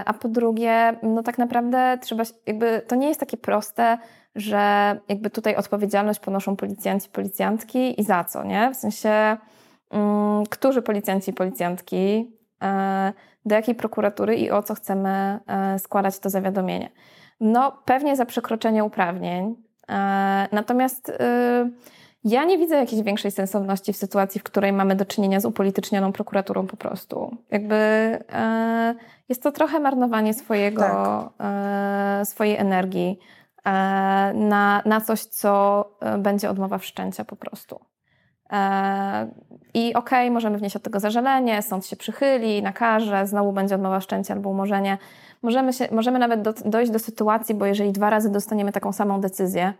A po drugie, no tak naprawdę trzeba, jakby to nie jest takie proste, że jakby tutaj odpowiedzialność ponoszą policjanci, policjantki i za co, nie? W sensie, um, którzy policjanci i policjantki, e, do jakiej prokuratury i o co chcemy e, składać to zawiadomienie. No, pewnie za przekroczenie uprawnień. E, natomiast y, ja nie widzę jakiejś większej sensowności w sytuacji, w której mamy do czynienia z upolitycznioną prokuraturą po prostu. Jakby e, jest to trochę marnowanie swojego, tak. e, swojej energii. E, na, na coś, co e, będzie odmowa wszczęcia po prostu. E, I okej, okay, możemy wnieść od tego zażalenie, sąd się przychyli, nakaże, znowu będzie odmowa wszczęcia albo umorzenie. Możemy, się, możemy nawet do, dojść do sytuacji, bo jeżeli dwa razy dostaniemy taką samą decyzję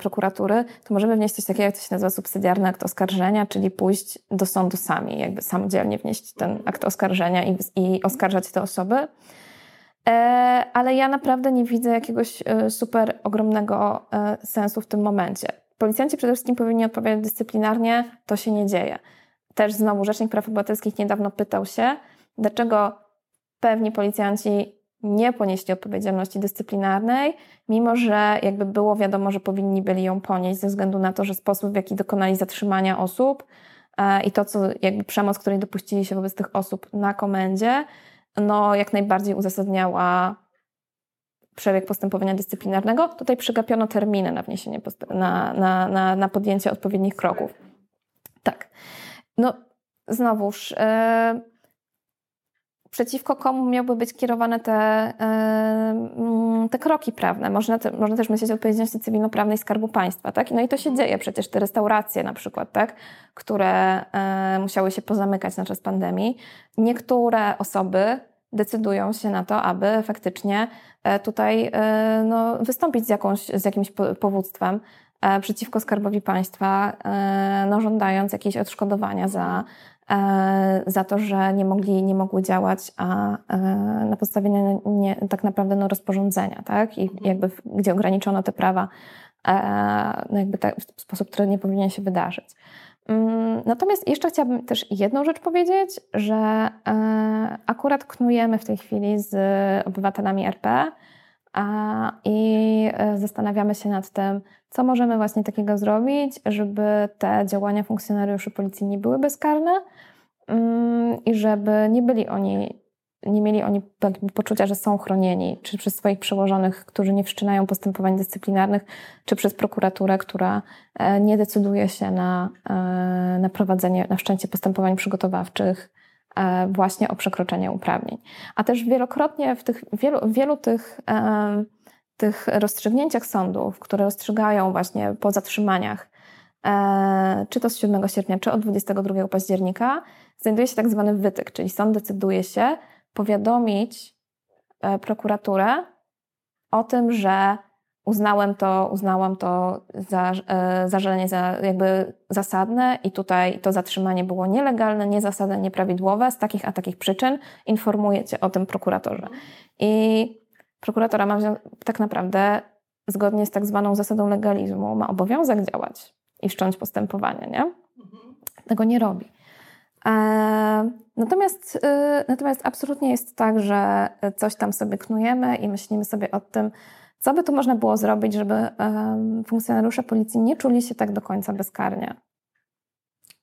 prokuratury, to możemy wnieść coś takiego, jak to się nazywa subsydiarny akt oskarżenia, czyli pójść do sądu sami, jakby samodzielnie wnieść ten akt oskarżenia i, i oskarżać te osoby. E, ale ja naprawdę nie widzę jakiegoś e, super ogromnego e, sensu w tym momencie. Policjanci przede wszystkim powinni odpowiadać dyscyplinarnie, to się nie dzieje. Też znowu Rzecznik Praw Obywatelskich niedawno pytał się, dlaczego pewni policjanci nie ponieśli odpowiedzialności dyscyplinarnej, mimo że jakby było wiadomo, że powinni byli ją ponieść ze względu na to, że sposób, w jaki dokonali zatrzymania osób i to, co jakby przemoc, której dopuścili się wobec tych osób na komendzie, no, jak najbardziej uzasadniała przebieg postępowania dyscyplinarnego. Tutaj przegapiono terminy na wniesienie, na, na, na, na podjęcie odpowiednich kroków. Tak. No, znowuż, yy, przeciwko komu miałby być kierowane te, yy, te kroki prawne. Można, te, można też myśleć o odpowiedzialności cywilnoprawnej Skarbu Państwa, tak? No i to się dzieje, przecież te restauracje na przykład, tak? Które yy, musiały się pozamykać na czas pandemii. Niektóre osoby decydują się na to, aby faktycznie e, tutaj no, wystąpić z, jakąś, z jakimś powództwem przeciwko Skarbowi Państwa, no, żądając jakieś odszkodowania za E, za to, że nie mogli, nie mogły działać, a e, na podstawie nie, nie, tak naprawdę no, rozporządzenia, tak? I mhm. jakby gdzie ograniczono te prawa e, no jakby tak, w sposób, który nie powinien się wydarzyć. Mm, natomiast jeszcze chciałabym też jedną rzecz powiedzieć, że e, akurat knujemy w tej chwili z obywatelami RP i e, zastanawiamy się nad tym, co możemy właśnie takiego zrobić, żeby te działania funkcjonariuszy policji nie były bezkarne mm, i żeby nie byli oni nie mieli oni poczucia, że są chronieni, czy przez swoich przełożonych, którzy nie wszczynają postępowań dyscyplinarnych, czy przez prokuraturę, która e, nie decyduje się na, e, na prowadzenie, na wszczęcie postępowań przygotowawczych właśnie o przekroczenie uprawnień. A też wielokrotnie w tych wielu, wielu tych, tych rozstrzygnięciach sądów, które rozstrzygają właśnie po zatrzymaniach, czy to z 7 sierpnia, czy od 22 października, znajduje się tak zwany wytyk, czyli sąd decyduje się, powiadomić e, prokuraturę o tym, że uznałem to, uznałam to za e, zażalenie za jakby zasadne i tutaj to zatrzymanie było nielegalne, niezasadne, nieprawidłowe z takich a takich przyczyn. Informuję cię o tym prokuratorze. I prokuratora ma tak naprawdę zgodnie z tak zwaną zasadą legalizmu ma obowiązek działać i wszcząć postępowanie, nie? Mhm. Tego nie robi. E, natomiast, y, natomiast absolutnie jest tak, że coś tam sobie knujemy i myślimy sobie o tym, co by tu można było zrobić, żeby funkcjonariusze policji nie czuli się tak do końca bezkarnie.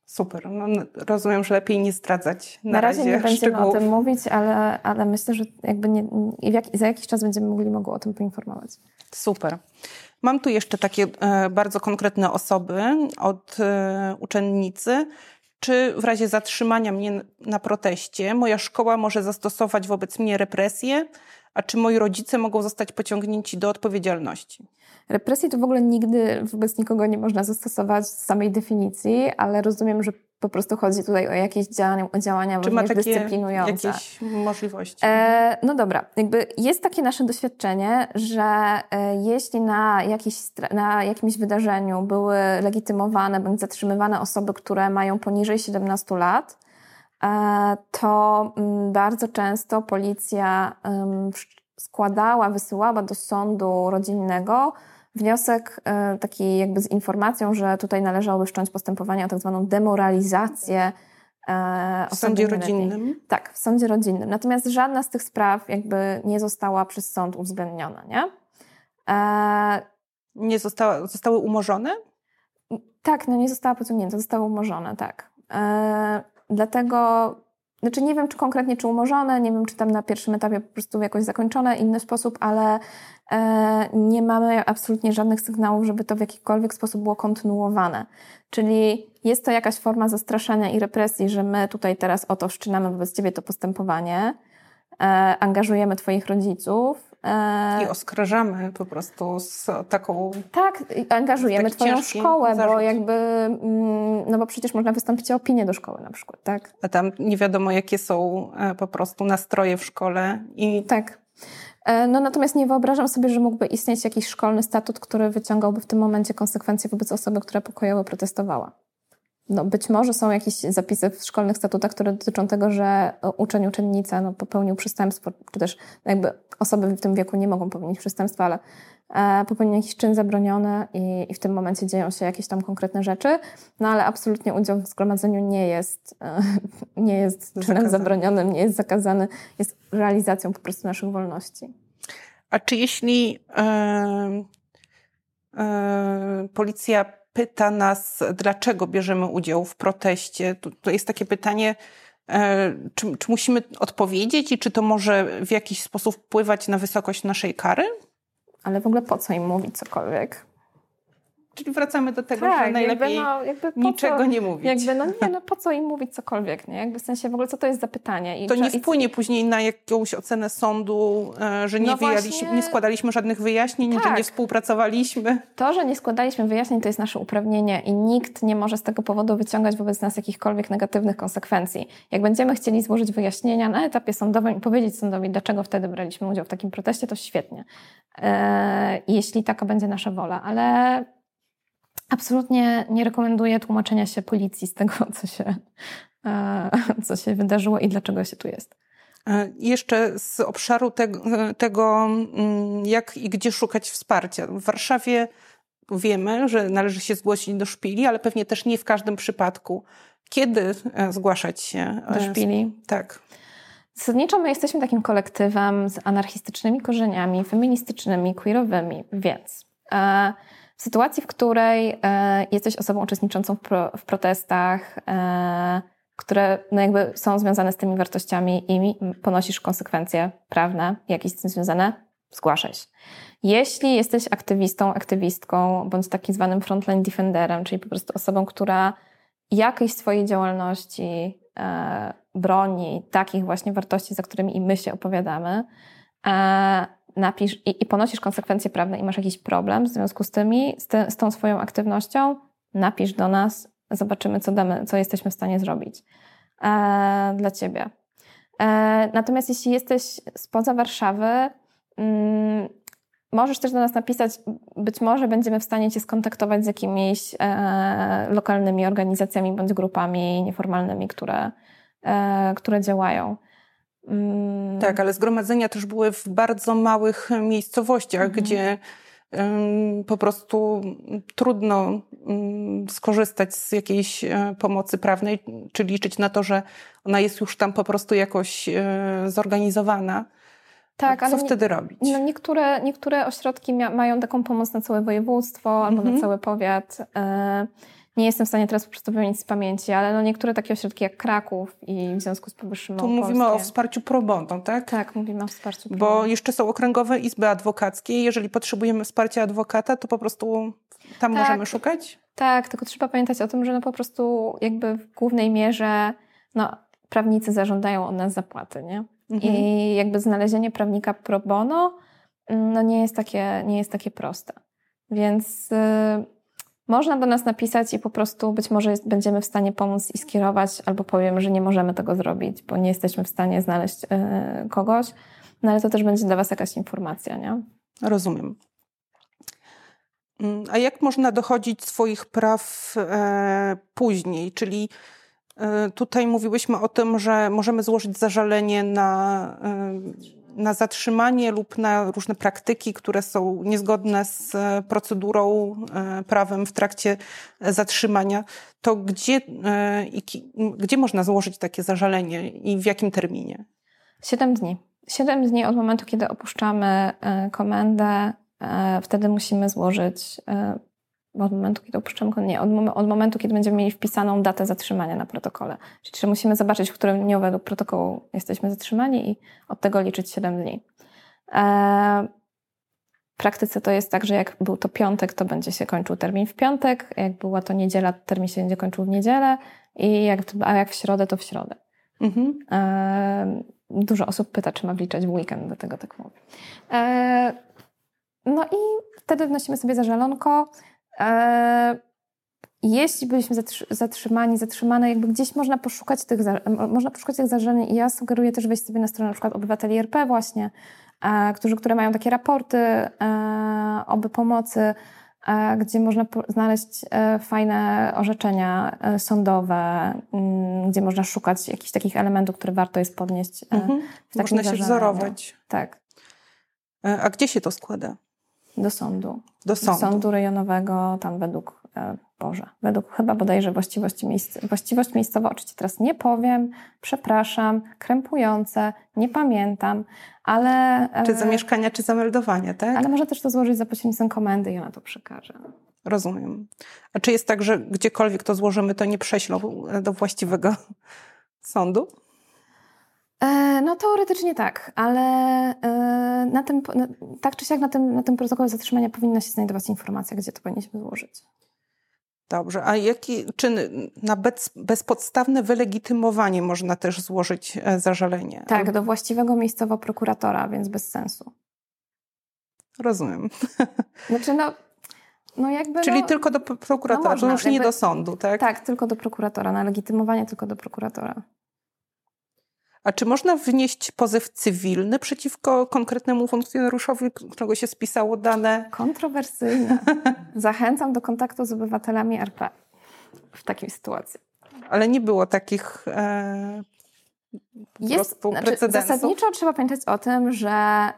Super. No, rozumiem, że lepiej nie zdradzać. Na, na razie, razie nie będziemy szczegółów. o tym mówić, ale, ale myślę, że jakby nie, jak, za jakiś czas będziemy mogli mogło o tym poinformować. Super. Mam tu jeszcze takie e, bardzo konkretne osoby od e, uczennicy, czy w razie zatrzymania mnie na proteście moja szkoła może zastosować wobec mnie represje, a czy moi rodzice mogą zostać pociągnięci do odpowiedzialności? Represji to w ogóle nigdy wobec nikogo nie można zastosować z samej definicji, ale rozumiem, że po prostu chodzi tutaj o jakieś działania, działania Czy ma takie dyscyplinujące. jakieś możliwości? E, no dobra, jakby jest takie nasze doświadczenie, że e, jeśli na, jakiś, na jakimś wydarzeniu były legitymowane bądź zatrzymywane osoby, które mają poniżej 17 lat, to m, mm, bardzo często policja składała, wysyłała do sądu rodzinnego wniosek e, taki jakby z informacją, że tutaj należałoby wszcząć postępowanie o tak zwaną demoralizację e, w sądzie rodzinnym? Tak, w sądzie rodzinnym. Natomiast żadna z tych spraw jakby nie została przez sąd uwzględniona, nie? E... Nie została, zostały umorzone? Tak, no nie została pociągnięta, zostały umorzone, tak. E... Dlatego znaczy nie wiem, czy konkretnie, czy umorzone, nie wiem, czy tam na pierwszym etapie po prostu jakoś zakończone inny sposób, ale e, nie mamy absolutnie żadnych sygnałów, żeby to w jakikolwiek sposób było kontynuowane. Czyli jest to jakaś forma zastraszania i represji, że my tutaj teraz oto wszczynamy wobec ciebie to postępowanie, e, angażujemy twoich rodziców, i oskarżamy po prostu z taką. Tak, angażujemy Twoją szkołę, zarzut. bo jakby, mm, no bo przecież można wystąpić o opinię do szkoły na przykład, tak? A tam nie wiadomo, jakie są e, po prostu nastroje w szkole i. Tak. E, no natomiast nie wyobrażam sobie, że mógłby istnieć jakiś szkolny statut, który wyciągałby w tym momencie konsekwencje wobec osoby, która pokojowo protestowała. No, być może są jakieś zapisy w szkolnych statutach, które dotyczą tego, że uczeń, uczennica no, popełnił przestępstwo, czy też jakby osoby w tym wieku nie mogą popełnić przestępstwa, ale e, popełnił jakiś czyn zabroniony i, i, w tym momencie dzieją się jakieś tam konkretne rzeczy, no ale absolutnie udział w zgromadzeniu nie jest, e, nie jest czynem zakazany. zabronionym, nie jest zakazany, jest realizacją po prostu naszych wolności. A czy jeśli e, policja pyta nas, dlaczego bierzemy udział w proteście. To, to jest takie pytanie, e, czy, czy, musimy odpowiedzieć i czy to może w jakiś sposób wpływać na wysokość naszej kary? Ale w ogóle po co im mówić cokolwiek? Czyli wracamy do tego, tak, że najlepiej jakby no, jakby niczego co, nie mówić. Jakby no nie, no po co im mówić cokolwiek, nie? Jakby w sensie w ogóle co to jest za pytanie? I to nie wpłynie i... później na jakąś ocenę sądu, e, że nie, no właśnie... nie składaliśmy żadnych wyjaśnień, tak. że nie współpracowaliśmy. To, że nie składaliśmy wyjaśnień to jest nasze uprawnienie i nikt nie może z tego powodu wyciągać wobec nas jakichkolwiek negatywnych konsekwencji. Jak będziemy chcieli złożyć wyjaśnienia na etapie sądowym i powiedzieć sądowi, dlaczego wtedy braliśmy udział w takim proteście, to świetnie. E, jeśli taka będzie nasza wola, ale Absolutnie nie rekomenduję tłumaczenia się policji z tego, co się, e, co się wydarzyło i dlaczego się tu jest. E, jeszcze z obszaru tego, tego, mm, jak i gdzie szukać wsparcia. W Warszawie wiemy, że należy się zgłosić do szpili, ale pewnie też nie w każdym przypadku. Kiedy e, zgłaszać się? Do szpili? Tak. Zasadniczo my jesteśmy takim kolektywem z anarchistycznymi korzeniami, feministycznymi, queerowymi, więc e, w sytuacji, w której e, jesteś osobą uczestniczącą w, pro, w protestach, e, które no jakby są związane z tymi wartościami i ponosisz konsekwencje prawne, jakieś z tym związane, zgłaszaj się. Jeśli jesteś aktywistą, aktywistką, bądź takim zwanym frontline defenderem, czyli po prostu osobą, która jakiejś swojej działalności e, broni takich właśnie wartości, za którymi i my się opowiadamy, napisz i, i, ponosisz konsekwencje prawne i masz jakiś problem w związku z tymi, z, te, z tą swoją aktywnością, napisz do nas, zobaczymy, co damy, co jesteśmy w stanie zrobić e, dla ciebie. E, natomiast jeśli jesteś spoza Warszawy, mm, możesz też do nas napisać, być może będziemy w stanie Cię skontaktować z jakimiś e, lokalnymi organizacjami bądź grupami nieformalnymi, które, e, które działają. Mm. Tak, ale zgromadzenia też były w bardzo małych miejscowościach, mhm. gdzie po prostu trudno skorzystać z jakiejś e, pomocy prawnej, czy liczyć na to, że ona jest już tam po prostu jakoś e, zorganizowana. Tak, Co ale wtedy robić? No niektóre, niektóre ośrodki mają taką pomoc na całe województwo albo mhm. na cały powiat. E, nie jestem w stanie teraz po prostu wymienić z pamięci, ale no niektóre takie ośrodki jak Kraków i w związku z powyższym Tu mówimy o wsparciu pro bono, tak? Tak, mówimy o wsparciu pro Bo jeszcze są okręgowe izby adwokackie. Jeżeli potrzebujemy wsparcia adwokata, to po prostu tam tak, możemy szukać? Tak, tylko trzeba pamiętać o tym, że no po prostu jakby w głównej mierze no, prawnicy zażądają od nas zapłaty, nie? Mhm. I jakby znalezienie prawnika pro bono no nie jest takie, nie jest takie proste. Więc... Yy, można do nas napisać i po prostu być może będziemy w stanie pomóc i skierować, albo powiem, że nie możemy tego zrobić, bo nie jesteśmy w stanie znaleźć yy, kogoś, no ale to też będzie dla Was jakaś informacja, nie? Rozumiem. Mm, a jak można dochodzić swoich praw e, później? Czyli e, tutaj mówiłyśmy o tym, że możemy złożyć zażalenie na e, na zatrzymanie lub na różne praktyki, które są niezgodne z e, procedurą, e, prawem w trakcie zatrzymania, to gdzie, e, gdzie można złożyć takie zażalenie i w jakim terminie? Siedem dni. Siedem dni od momentu, kiedy opuszczamy komendę, wtedy musimy złożyć od momentu, kiedy opuszczamy, nie, od, od, momentu, kiedy będziemy mieli wpisaną datę zatrzymania na protokole. Czyli musimy zobaczyć, w którym dniu według protokołu jesteśmy zatrzymani i od tego liczyć 7 dni. E, w praktyce to jest tak, że jak był to piątek, to będzie się kończył termin w piątek, jak była to niedziela, to termin się będzie kończył w niedzielę, i jak, a jak w środę, to w środę. Mhm. E, dużo osób pyta, czy ma wliczać w weekend, do tego tak mówię. E, no i wtedy wnosimy sobie zażalonko. E, jeśli byliśmy zatrzymani, zatrzymane, jakby gdzieś można poszukać tych, można poszukać tych zażaleń i ja sugeruję też wejść sobie na stronę na przykład obywateli RP właśnie, e, którzy, które mają takie raporty e, oby pomocy, gdzie można znaleźć fajne orzeczenia sądowe, gdzie można szukać jakichś takich elementów, które warto jest podnieść. Mhm. można się wzorować. Tak. A gdzie się to składa? Do sądu. Do sądu. Do sądu rejonowego, tam według, e, Boże, według chyba bodajże właściwości, miejsc, właściwość miejscowa, oczywiście teraz nie powiem, przepraszam, krępujące, nie pamiętam, ale... E, czy zamieszkania, czy zameldowania, tak? Ale może też to złożyć za pośrednictwem komendy i ona to przekaże. Rozumiem. A czy jest tak, że gdziekolwiek to złożymy, to nie prześlą do właściwego sądu? E, no teoretycznie tak, ale e, na tym, tak czy siak na tym, na tym protokole zatrzymania powinna się znajdować informacja, gdzie to powinniśmy złożyć. Dobrze, a jaki, czy na bez, bezpodstawne wylegitymowanie można też złożyć e, zażalenie? Tak, do właściwego miejscowo prokuratora, więc bez sensu. Rozumiem. Znaczy no, no jakby Czyli no, tylko do prokuratora, no można, to już jakby, nie do sądu, tak? Tak, tylko do prokuratora, na legitymowanie tylko do prokuratora. A czy można wnieść pozew cywilny przeciwko konkretnemu funkcjonariuszowi, którego się spisało dane? Kontrowersyjne. Zachęcam do kontaktu z obywatelami RP w takiej sytuacji. Ale nie było takich e, Jest, znaczy, Zasadniczo trzeba pamiętać o tym, że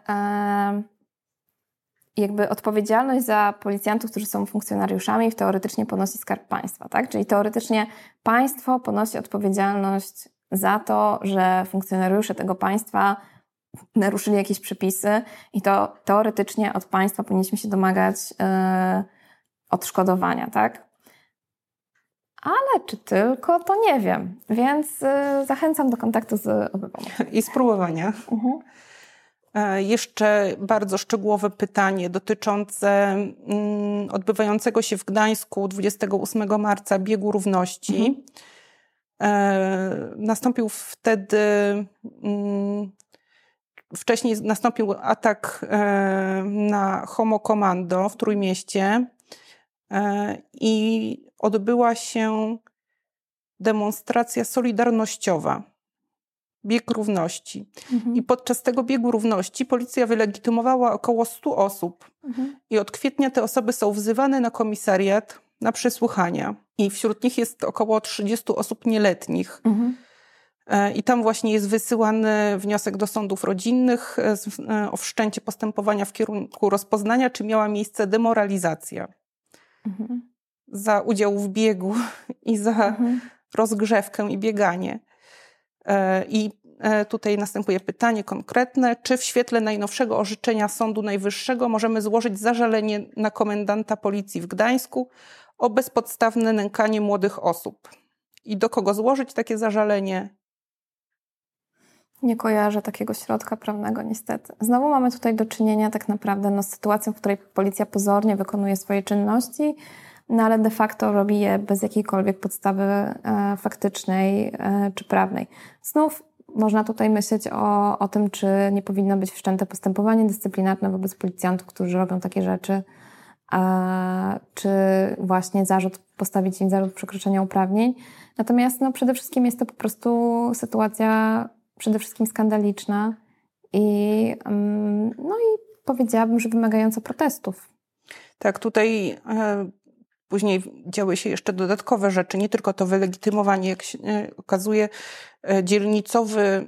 e, jakby odpowiedzialność za policjantów, którzy są funkcjonariuszami, teoretycznie ponosi Skarb Państwa, tak? Czyli teoretycznie państwo ponosi odpowiedzialność za to, że funkcjonariusze tego państwa naruszyli jakieś przepisy i to teoretycznie od państwa powinniśmy się domagać yy, odszkodowania, tak? Ale czy tylko, to nie wiem. Więc yy, zachęcam do kontaktu z obywatelem. I spróbowania. Mhm. E, jeszcze bardzo szczegółowe pytanie dotyczące mm, odbywającego się w Gdańsku 28 marca biegu równości. Mhm. E, nastąpił wtedy, mm, wcześniej nastąpił atak e, na Homo Commando w Trójmieście i odbyła się demonstracja solidarnościowa bieg równości. Mhm. I podczas tego biegu równości policja wylegitymowała około 100 osób. Mhm. I od kwietnia te osoby są wzywane na komisariat na przesłuchania. I wśród nich jest około 30 osób nieletnich. Mhm. E, I tam właśnie jest wysyłany wniosek do sądów rodzinnych e, e, o wszczęcie postępowania w kierunku rozpoznania, czy miała miejsce demoralizacja. Mhm. Za udział w biegu i za mhm. rozgrzewkę i bieganie. I tutaj następuje pytanie konkretne, czy w świetle najnowszego orzeczenia Sądu Najwyższego możemy złożyć zażalenie na komendanta policji w Gdańsku o bezpodstawne nękanie młodych osób? I do kogo złożyć takie zażalenie? Nie kojarzę takiego środka prawnego, niestety. Znowu mamy tutaj do czynienia tak naprawdę no, z sytuacją, w której policja pozornie wykonuje swoje czynności, no ale de facto robi je bez jakiejkolwiek podstawy e, faktycznej e, czy prawnej. Znów można tutaj myśleć o, o tym, czy nie powinno być wszczęte postępowanie dyscyplinarne wobec policjantów, którzy robią takie rzeczy, czy właśnie zarzut, postawić im zarzut przekroczenia uprawnień. Natomiast no, przede wszystkim jest to po prostu sytuacja przede wszystkim skandaliczna i, mm, no i powiedziałabym, że wymagająca protestów. Tak, tutaj e, Później działy się jeszcze dodatkowe rzeczy, nie tylko to wylegitymowanie, jak się e, okazuje, e, dzielnicowy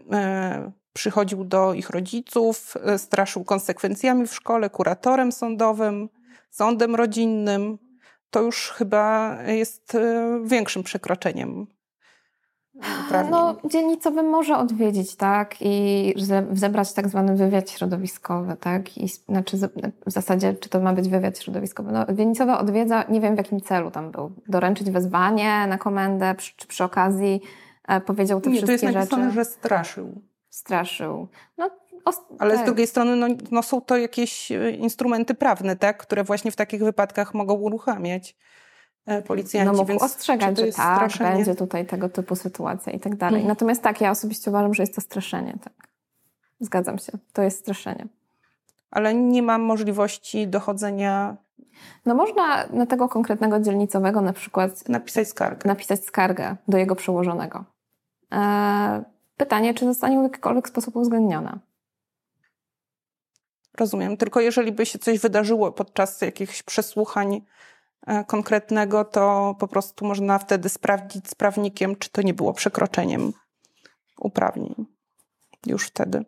przychodził do ich rodziców, straszył konsekwencjami w szkole, kuratorem sądowym, sądem rodzinnym. To już chyba jest większym przekroczeniem no, dzielnicowy może odwiedzić, tak, i zebrać tak zwany wywiad środowiskowy, tak, i znaczy w zasadzie, czy to ma być wywiad środowiskowy. No, odwiedza, nie wiem w jakim celu tam był, doręczyć wezwanie na komendę, przy, czy przy okazji e, powiedział te nie, wszystkie rzeczy. Nie, to jest napisane, że straszył. Straszył. No, ale tak. z drugiej strony no, no, są to jakieś e, instrumenty prawne, tak, które właśnie w takich wypadkach mogą uruchamiać. E, policjanci. No mógł ostrzegać, że tak, straszenie? będzie tutaj tego typu sytuacja i tak dalej. Mhm. Natomiast tak, ja osobiście uważam, że jest to straszenie. Tak. Zgadzam się, to jest straszenie. Ale nie mam możliwości dochodzenia no można na tego konkretnego dzielnicowego na przykład napisać skargę, napisać skargę do jego przełożonego. Eee, pytanie, czy zostanie w jakikolwiek sposób uwzględniona. Rozumiem. Tylko jeżeli by się coś wydarzyło podczas jakichś przesłuchań E, konkretnego, to po prostu można wtedy sprawdzić z prawnikiem, czy to nie było przekroczeniem uprawnień. Już wtedy.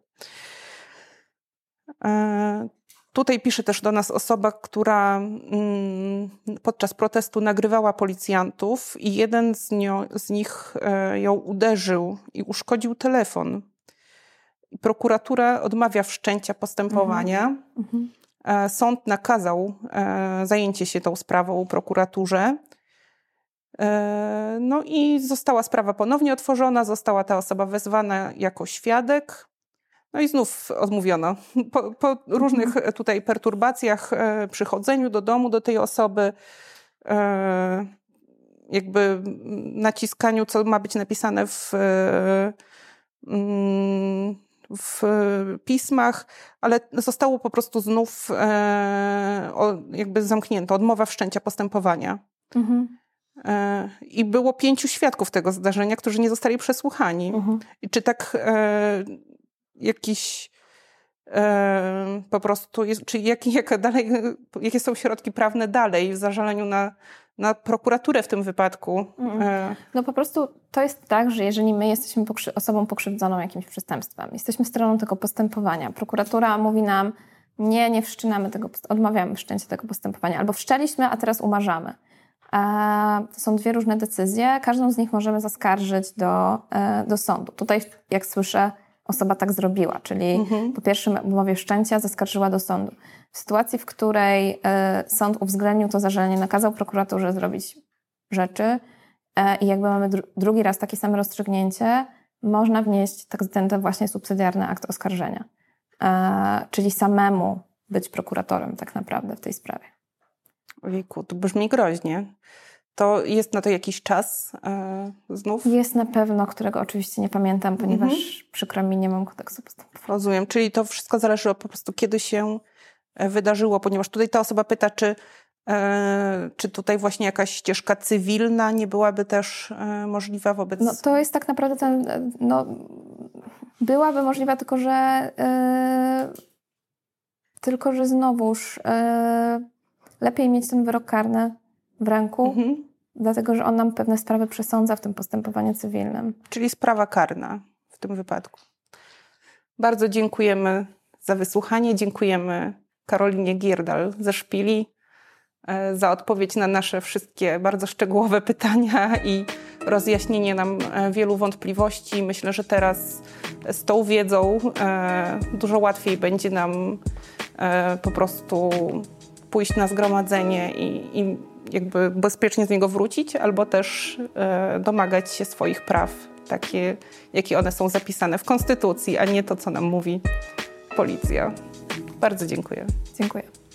E, tutaj pisze też do nas osoba, która mm, podczas protestu nagrywała policjantów i jeden z, z nich e, ją uderzył i uszkodził telefon. Prokuratura odmawia wszczęcia postępowania. Mhm. mhm. E, sąd nakazał e, zajęcie się tą sprawą prokuraturze. E, no i została sprawa ponownie otworzona, została ta osoba wezwana jako świadek. No i znów odmówiono. Po, po różnych mhm. tutaj perturbacjach, przychodzeniu do domu do tej osoby, jakby naciskaniu, co ma być napisane w mm, w pismach, ale zostało po prostu znów e, jakby zamknięto, odmowa wszczęcia postępowania. Mhm. E, I było pięciu świadków tego zdarzenia, którzy nie zostali przesłuchani. Mhm. I czy tak e, jakiś e, po prostu, jest, czy jak, jak dalej, jakie są środki prawne dalej w zażaleniu na na prokuraturę w tym wypadku. Mm. E, no po prostu to jest tak, że jeżeli my jesteśmy pokrzy osobą pokrzywdzoną jakimś przestępstwem, jesteśmy stroną tego postępowania, prokuratura mówi nam, nie, nie wszczynamy tego, odmawiamy wszczęcia tego postępowania, albo wszczęliśmy, a teraz umarzamy. To są dwie różne decyzje. Każdą z nich możemy zaskarżyć do, e, do sądu. Tutaj, jak słyszę, osoba tak zrobiła, czyli mhm. po pierwszym umowie wszczęcia zaskarżyła do sądu. W sytuacji, w której e, sąd uwzględnił to zażalenie, nakazał prokuraturze zrobić rzeczy e, i jakby mamy dru drugi raz takie same rozstrzygnięcie, można wnieść tak ten właśnie subsydiarny akt oskarżenia. Czyli samemu być prokuratorem tak naprawdę w tej sprawie. Ojejku, to brzmi groźnie. To jest na to jakiś czas e, znów? Jest na pewno, którego oczywiście nie pamiętam, ponieważ mhm. przykro mi, nie mam kodeksu postępowania. Rozumiem, czyli to wszystko zależy po prostu kiedy się e, wydarzyło, ponieważ tutaj ta osoba pyta, czy, e, czy tutaj właśnie jakaś ścieżka cywilna nie byłaby też e, możliwa wobec... No to jest tak naprawdę ten, no, byłaby możliwa, tylko że tylko, że znowuż lepiej mieć ten wyrok karny w ręku, mhm. Dlatego że on nam pewne sprawy przesądza w tym postępowaniu cywilnym. Czyli sprawa karna w tym wypadku. Bardzo dziękujemy za wysłuchanie. Dziękujemy Karolinie Gierdal ze Szpili e, za odpowiedź na nasze wszystkie bardzo szczegółowe pytania i rozjaśnienie nam e, wielu wątpliwości. Myślę, że teraz z tą wiedzą e, dużo łatwiej będzie nam po prostu pójść na zgromadzenie i, i jakby bezpiecznie z niego wrócić, albo też e, domagać się swoich praw, takie, jakie one są zapisane w Konstytucji, a nie to, co nam mówi policja. Bardzo dziękuję. Dziękuję.